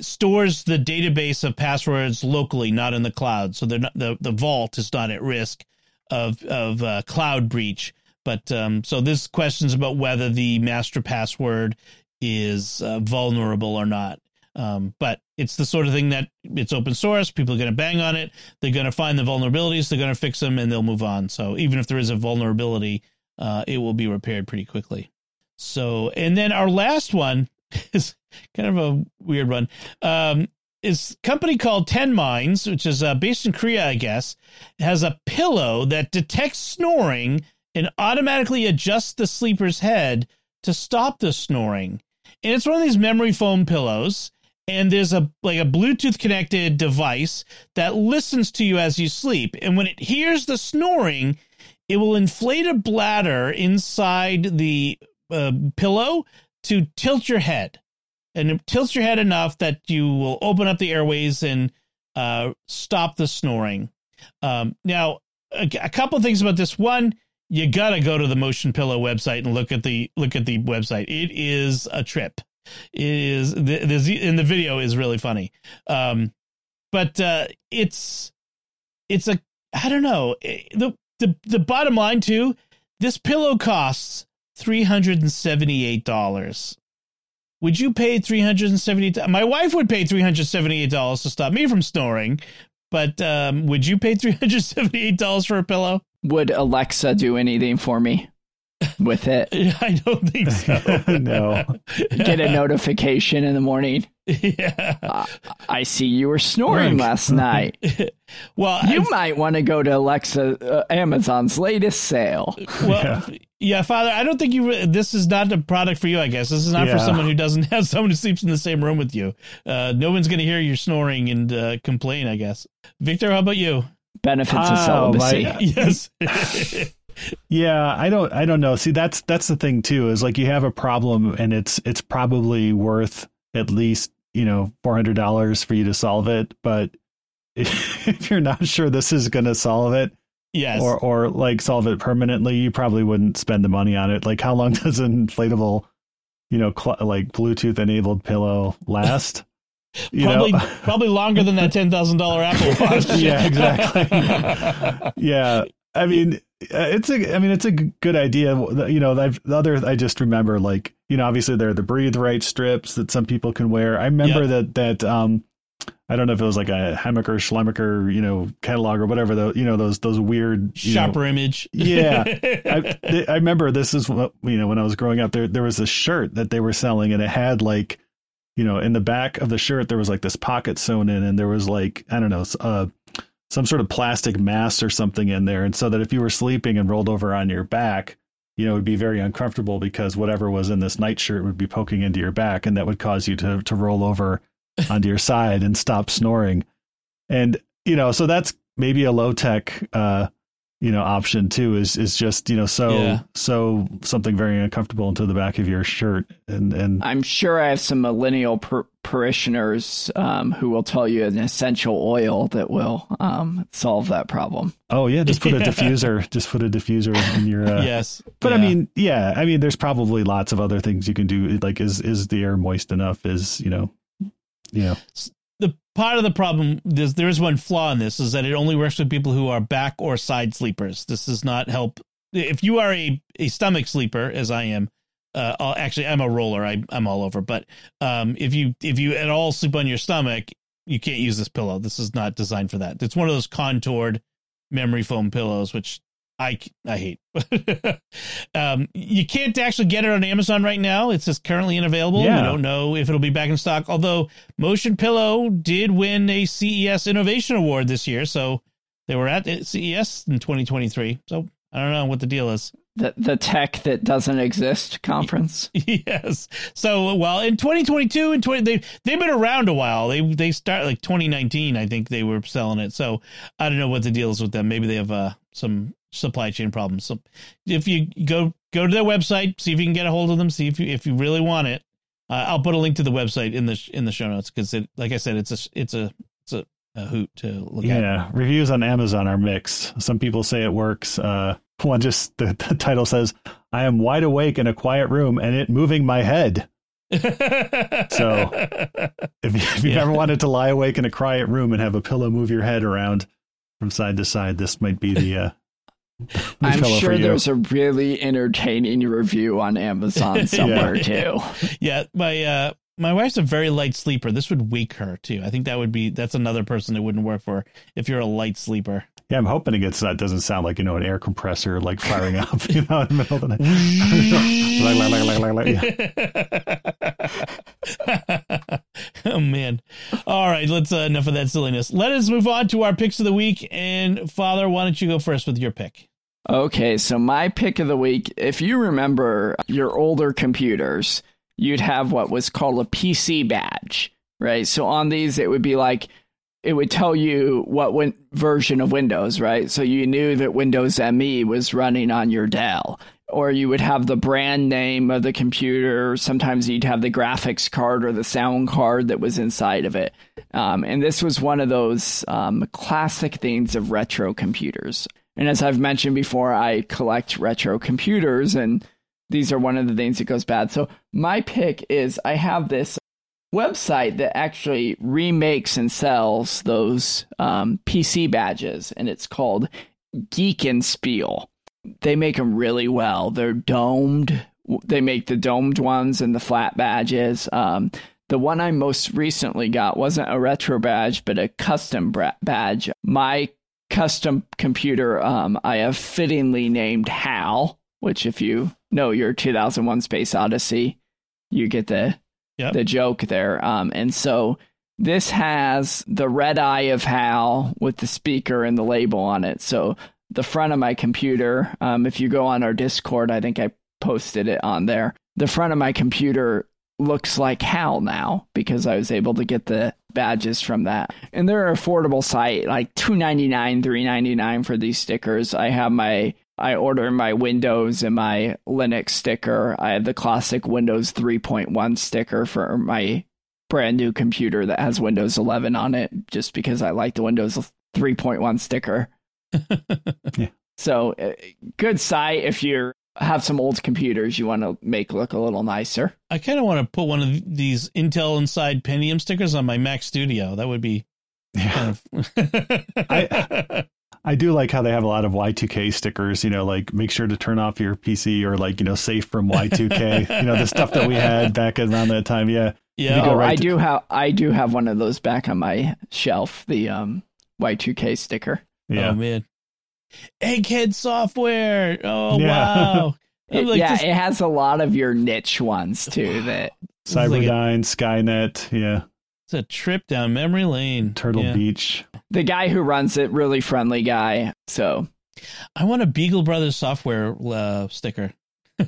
stores the database of passwords locally, not in the cloud. So not the the vault is not at risk of of uh, cloud breach. But um, so this question is about whether the master password is uh, vulnerable or not. Um, but it's the sort of thing that it's open source. People are going to bang on it. They're going to find the vulnerabilities. They're going to fix them, and they'll move on. So even if there is a vulnerability, uh, it will be repaired pretty quickly. So, and then our last one is kind of a weird one. Um, is company called Ten Minds, which is uh, based in Korea, I guess, has a pillow that detects snoring and automatically adjusts the sleeper's head to stop the snoring. And it's one of these memory foam pillows. And there's a like a Bluetooth connected device that listens to you as you sleep. And when it hears the snoring, it will inflate a bladder inside the uh, pillow to tilt your head, and it tilts your head enough that you will open up the airways and uh, stop the snoring. Um, now, a, a couple things about this. One, you gotta go to the Motion Pillow website and look at the look at the website. It is a trip. It is the, the in the video is really funny. Um, but uh, it's it's a I don't know eh, the the the bottom line too. This pillow costs three hundred and seventy eight dollars. Would you pay three hundred and seventy? My wife would pay three hundred seventy eight dollars to stop me from snoring. But um, would you pay three hundred seventy eight dollars for a pillow? Would Alexa do anything for me? With it. I don't think so. no. Get a notification in the morning. Yeah. Uh, I see you were snoring last night. well, you I've, might want to go to Alexa uh, Amazon's latest sale. Well, yeah. yeah. Father, I don't think you. This is not a product for you. I guess this is not yeah. for someone who doesn't have someone who sleeps in the same room with you. Uh, no one's going to hear you snoring and uh, complain. I guess. Victor, how about you? Benefits of celibacy. My, yes. Yeah, I don't I don't know. See, that's that's the thing too is like you have a problem and it's it's probably worth at least, you know, $400 for you to solve it, but if, if you're not sure this is going to solve it, yes. or or like solve it permanently, you probably wouldn't spend the money on it. Like how long does an inflatable, you know, cl- like Bluetooth enabled pillow last? You probably know? probably longer than that ten thousand dollar Apple Watch. yeah, exactly. yeah, I mean, it's a. I mean, it's a good idea. You know, I've, the other. I just remember, like, you know, obviously there are the breathe right strips that some people can wear. I remember yep. that that um, I don't know if it was like a Hammacher Schlemmer, you know, catalog or whatever. The you know those those weird shopper know, image. Yeah, I, I remember this is what you know when I was growing up. There there was a shirt that they were selling, and it had like you know, in the back of the shirt there was like this pocket sewn in, and there was like I don't know, uh, some sort of plastic mass or something in there, and so that if you were sleeping and rolled over on your back, you know, it would be very uncomfortable because whatever was in this nightshirt would be poking into your back, and that would cause you to to roll over onto your side and stop snoring. And you know, so that's maybe a low tech uh, you know option too is is just you know so yeah. so something very uncomfortable into the back of your shirt and and I'm sure I have some millennial par- parishioners um, who will tell you an essential oil that will um, solve that problem. Oh yeah, just put a diffuser, just put a diffuser in your uh, yes. But yeah. I mean, yeah, I mean, there's probably lots of other things you can do. Like, is is the air moist enough? Is you know, you know the part of the problem is there is one flaw in this is that it only works with people who are back or side sleepers. This does not help if you are a, a stomach sleeper, as I am. Uh, actually, I'm a roller. I, I'm all over. But um, if you if you at all sleep on your stomach, you can't use this pillow. This is not designed for that. It's one of those contoured memory foam pillows, which I I hate. um, you can't actually get it on Amazon right now. It's just currently unavailable. Yeah. We don't know if it'll be back in stock. Although Motion Pillow did win a CES Innovation Award this year, so they were at CES in 2023. So I don't know what the deal is. The the tech that doesn't exist conference. yes. So well, in 2022 and 20 they they've been around a while. They they start like 2019. I think they were selling it. So I don't know what the deal is with them. Maybe they have uh, some supply chain problems. So if you go go to their website, see if you can get a hold of them, see if you if you really want it. Uh, I'll put a link to the website in the in the show notes because it, like I said, it's a it's a it's a, a hoot to look yeah, at. Yeah, reviews on Amazon are mixed. Some people say it works. Uh, one just the, the title says, "I am wide awake in a quiet room and it moving my head." so if, if you've yeah. ever wanted to lie awake in a quiet room and have a pillow move your head around from side to side, this might be the uh, I'm sure there's a really entertaining review on Amazon somewhere yeah. too. Yeah, my uh, my wife's a very light sleeper. This would wake her too. I think that would be that's another person it wouldn't work for if you're a light sleeper. Yeah, I'm hoping it gets that doesn't sound like you know an air compressor like firing up, you know, in the middle of the night. oh man! All right, let's uh, enough of that silliness. Let us move on to our picks of the week. And Father, why don't you go first with your pick? Okay, so my pick of the week, if you remember your older computers, you'd have what was called a PC badge, right? So on these, it would be like, it would tell you what win- version of Windows, right? So you knew that Windows ME was running on your Dell. or you would have the brand name of the computer. Sometimes you'd have the graphics card or the sound card that was inside of it. Um, and this was one of those um, classic things of retro computers. And as I've mentioned before, I collect retro computers, and these are one of the things that goes bad. So my pick is I have this website that actually remakes and sells those um, PC badges, and it's called Geek and Spiel they make them really well. They're domed. They make the domed ones and the flat badges. Um, the one I most recently got wasn't a retro badge, but a custom badge. My custom computer, um, I have fittingly named HAL, which, if you know your 2001 Space Odyssey, you get the yep. the joke there. Um, and so this has the red eye of HAL with the speaker and the label on it. So the front of my computer. Um, if you go on our Discord, I think I posted it on there. The front of my computer looks like HAL now because I was able to get the badges from that. And they're an affordable site, like two ninety nine, three ninety nine for these stickers. I have my I order my Windows and my Linux sticker. I have the classic Windows 3.1 sticker for my brand new computer that has Windows 11 on it, just because I like the Windows 3.1 sticker. yeah. So, uh, good site if you have some old computers you want to make look a little nicer. I kind of want to put one of these Intel Inside Pentium stickers on my Mac Studio. That would be. Yeah. Kind of... I, I do like how they have a lot of Y2K stickers, you know, like make sure to turn off your PC or like, you know, safe from Y2K, you know, the stuff that we had back around that time. Yeah. Yeah. Oh, right I to... do have, I do have one of those back on my shelf, the um, Y2K sticker. Yeah. Oh man. Egghead software. Oh yeah. wow. It, like yeah, this... it has a lot of your niche ones too. That Cyberdyne, like Skynet. Yeah, it's a trip down memory lane. Turtle yeah. Beach. The guy who runs it, really friendly guy. So, I want a Beagle Brothers software uh, sticker.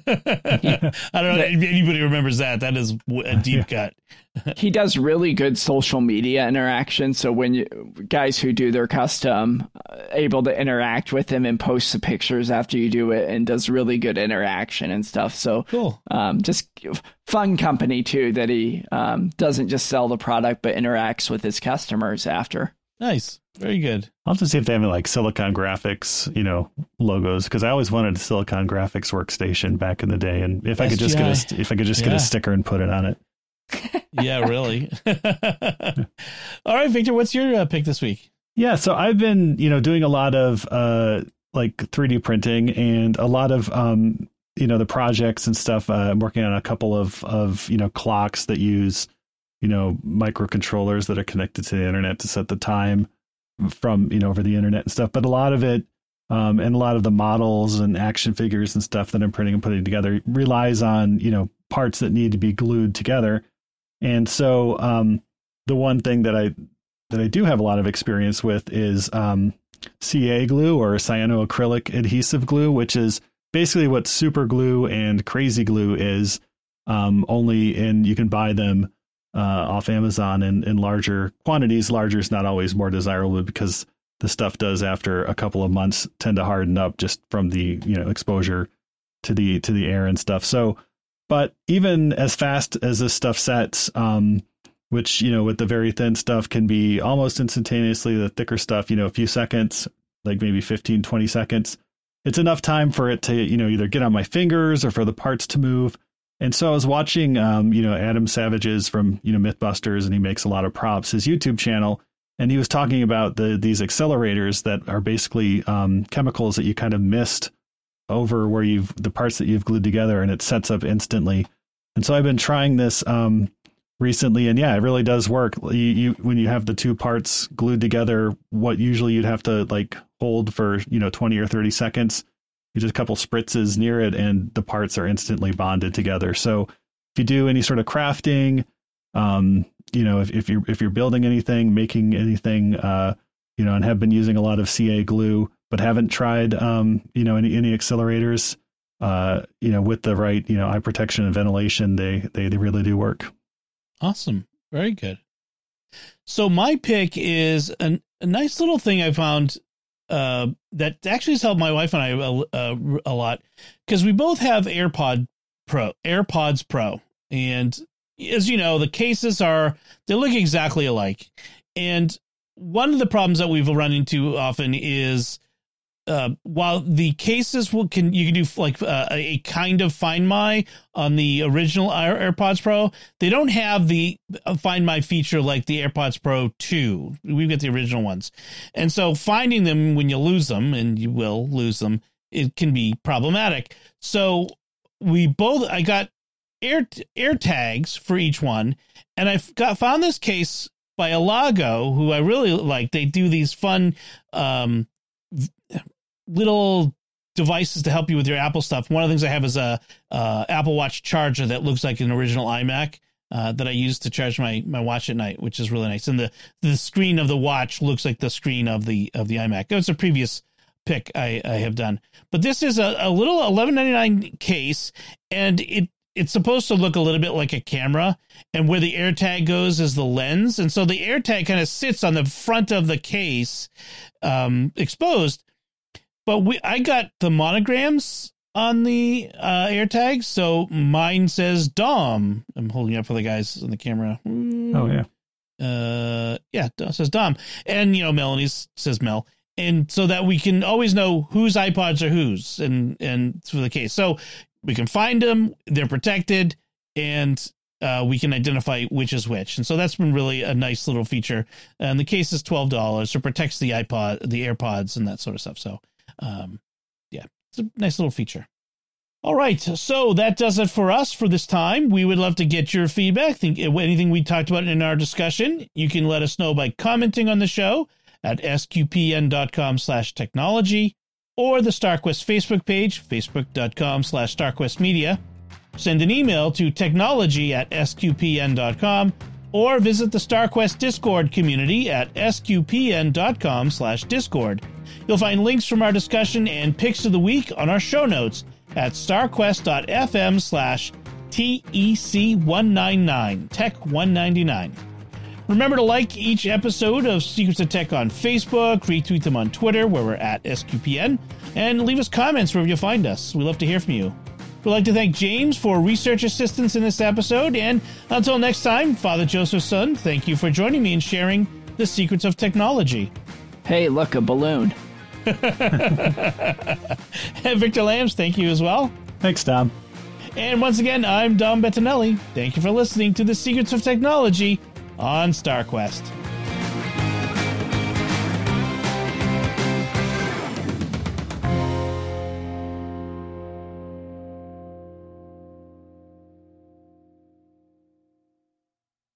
I don't know if anybody remembers that. That is a deep cut. he does really good social media interaction. So when you guys who do their custom uh, able to interact with him and post the pictures after you do it, and does really good interaction and stuff. So cool. Um, just fun company too that he um, doesn't just sell the product but interacts with his customers after. Nice. Very good. I'll just see if they have any, like Silicon Graphics, you know, logos because I always wanted a Silicon Graphics workstation back in the day, and if SGI. I could just get a if I could just yeah. get a sticker and put it on it. yeah, really. All right, Victor, what's your uh, pick this week? Yeah, so I've been you know doing a lot of uh like 3D printing and a lot of um you know the projects and stuff. Uh, I'm working on a couple of of you know clocks that use you know microcontrollers that are connected to the internet to set the time from you know over the internet and stuff but a lot of it um, and a lot of the models and action figures and stuff that i'm printing and putting together relies on you know parts that need to be glued together. And so um, the one thing that i that i do have a lot of experience with is um, ca glue or cyanoacrylic adhesive glue which is basically what super glue and crazy glue is um, only in you can buy them uh, off Amazon in, in larger quantities. Larger is not always more desirable because the stuff does after a couple of months tend to harden up just from the you know exposure to the to the air and stuff. So, but even as fast as this stuff sets, um, which you know with the very thin stuff can be almost instantaneously, the thicker stuff, you know, a few seconds, like maybe 15, 20 seconds. It's enough time for it to, you know, either get on my fingers or for the parts to move. And so I was watching, um, you know, Adam Savage's from, you know, Mythbusters, and he makes a lot of props, his YouTube channel. And he was talking about the these accelerators that are basically um, chemicals that you kind of mist over where you've the parts that you've glued together, and it sets up instantly. And so I've been trying this um, recently, and yeah, it really does work. You, you when you have the two parts glued together, what usually you'd have to like hold for you know twenty or thirty seconds just a couple spritzes near it and the parts are instantly bonded together. So if you do any sort of crafting, um, you know, if, if you're if you're building anything, making anything, uh, you know, and have been using a lot of CA glue, but haven't tried, um, you know, any any accelerators, uh, you know, with the right, you know, eye protection and ventilation, they they they really do work. Awesome, very good. So my pick is an, a nice little thing I found uh, that actually has helped my wife and I uh, a lot because we both have AirPod Pro, AirPods Pro, and as you know, the cases are they look exactly alike, and one of the problems that we've run into often is uh, while the cases will can you can do like uh, a kind of find my on the original Air, AirPods Pro, they don't have the uh, find my feature like the AirPods Pro 2. We've got the original ones. And so finding them when you lose them and you will lose them, it can be problematic. So we both I got air air tags for each one and I got found this case by Elago, who I really like. They do these fun um little devices to help you with your Apple stuff. One of the things I have is a Apple Watch charger that looks like an original iMac. Uh, that I use to charge my, my watch at night, which is really nice. And the, the screen of the watch looks like the screen of the of the iMac. Was a previous pick I, I have done, but this is a, a little eleven ninety nine case, and it it's supposed to look a little bit like a camera, and where the AirTag goes is the lens, and so the AirTag kind of sits on the front of the case, um, exposed, but we I got the monograms on the uh, AirTags. So mine says Dom. I'm holding up for the guys on the camera. Oh yeah. Uh, yeah, it says Dom, and you know Melanie's says Mel, and so that we can always know whose iPods are whose, and and for the case, so we can find them, they're protected, and uh, we can identify which is which, and so that's been really a nice little feature. And the case is twelve dollars, so protects the iPod, the AirPods, and that sort of stuff. So um, yeah, it's a nice little feature. All right, so that does it for us for this time. We would love to get your feedback. Think anything we talked about in our discussion, you can let us know by commenting on the show at sqpn.com slash technology or the StarQuest Facebook page, facebook.com slash starquestmedia. Send an email to technology at sqpn.com or visit the StarQuest Discord community at sqpn.com slash discord. You'll find links from our discussion and picks of the week on our show notes at starquest.fm slash TEC199, Tech 199. Remember to like each episode of Secrets of Tech on Facebook, retweet them on Twitter, where we're at SQPN, and leave us comments wherever you find us. We love to hear from you. We'd like to thank James for research assistance in this episode, and until next time, Father Joseph's son, thank you for joining me and sharing the secrets of technology. Hey, look, a balloon. Victor Lams, thank you as well. Thanks, Dom. And once again, I'm Dom Bettinelli. Thank you for listening to the Secrets of Technology on StarQuest.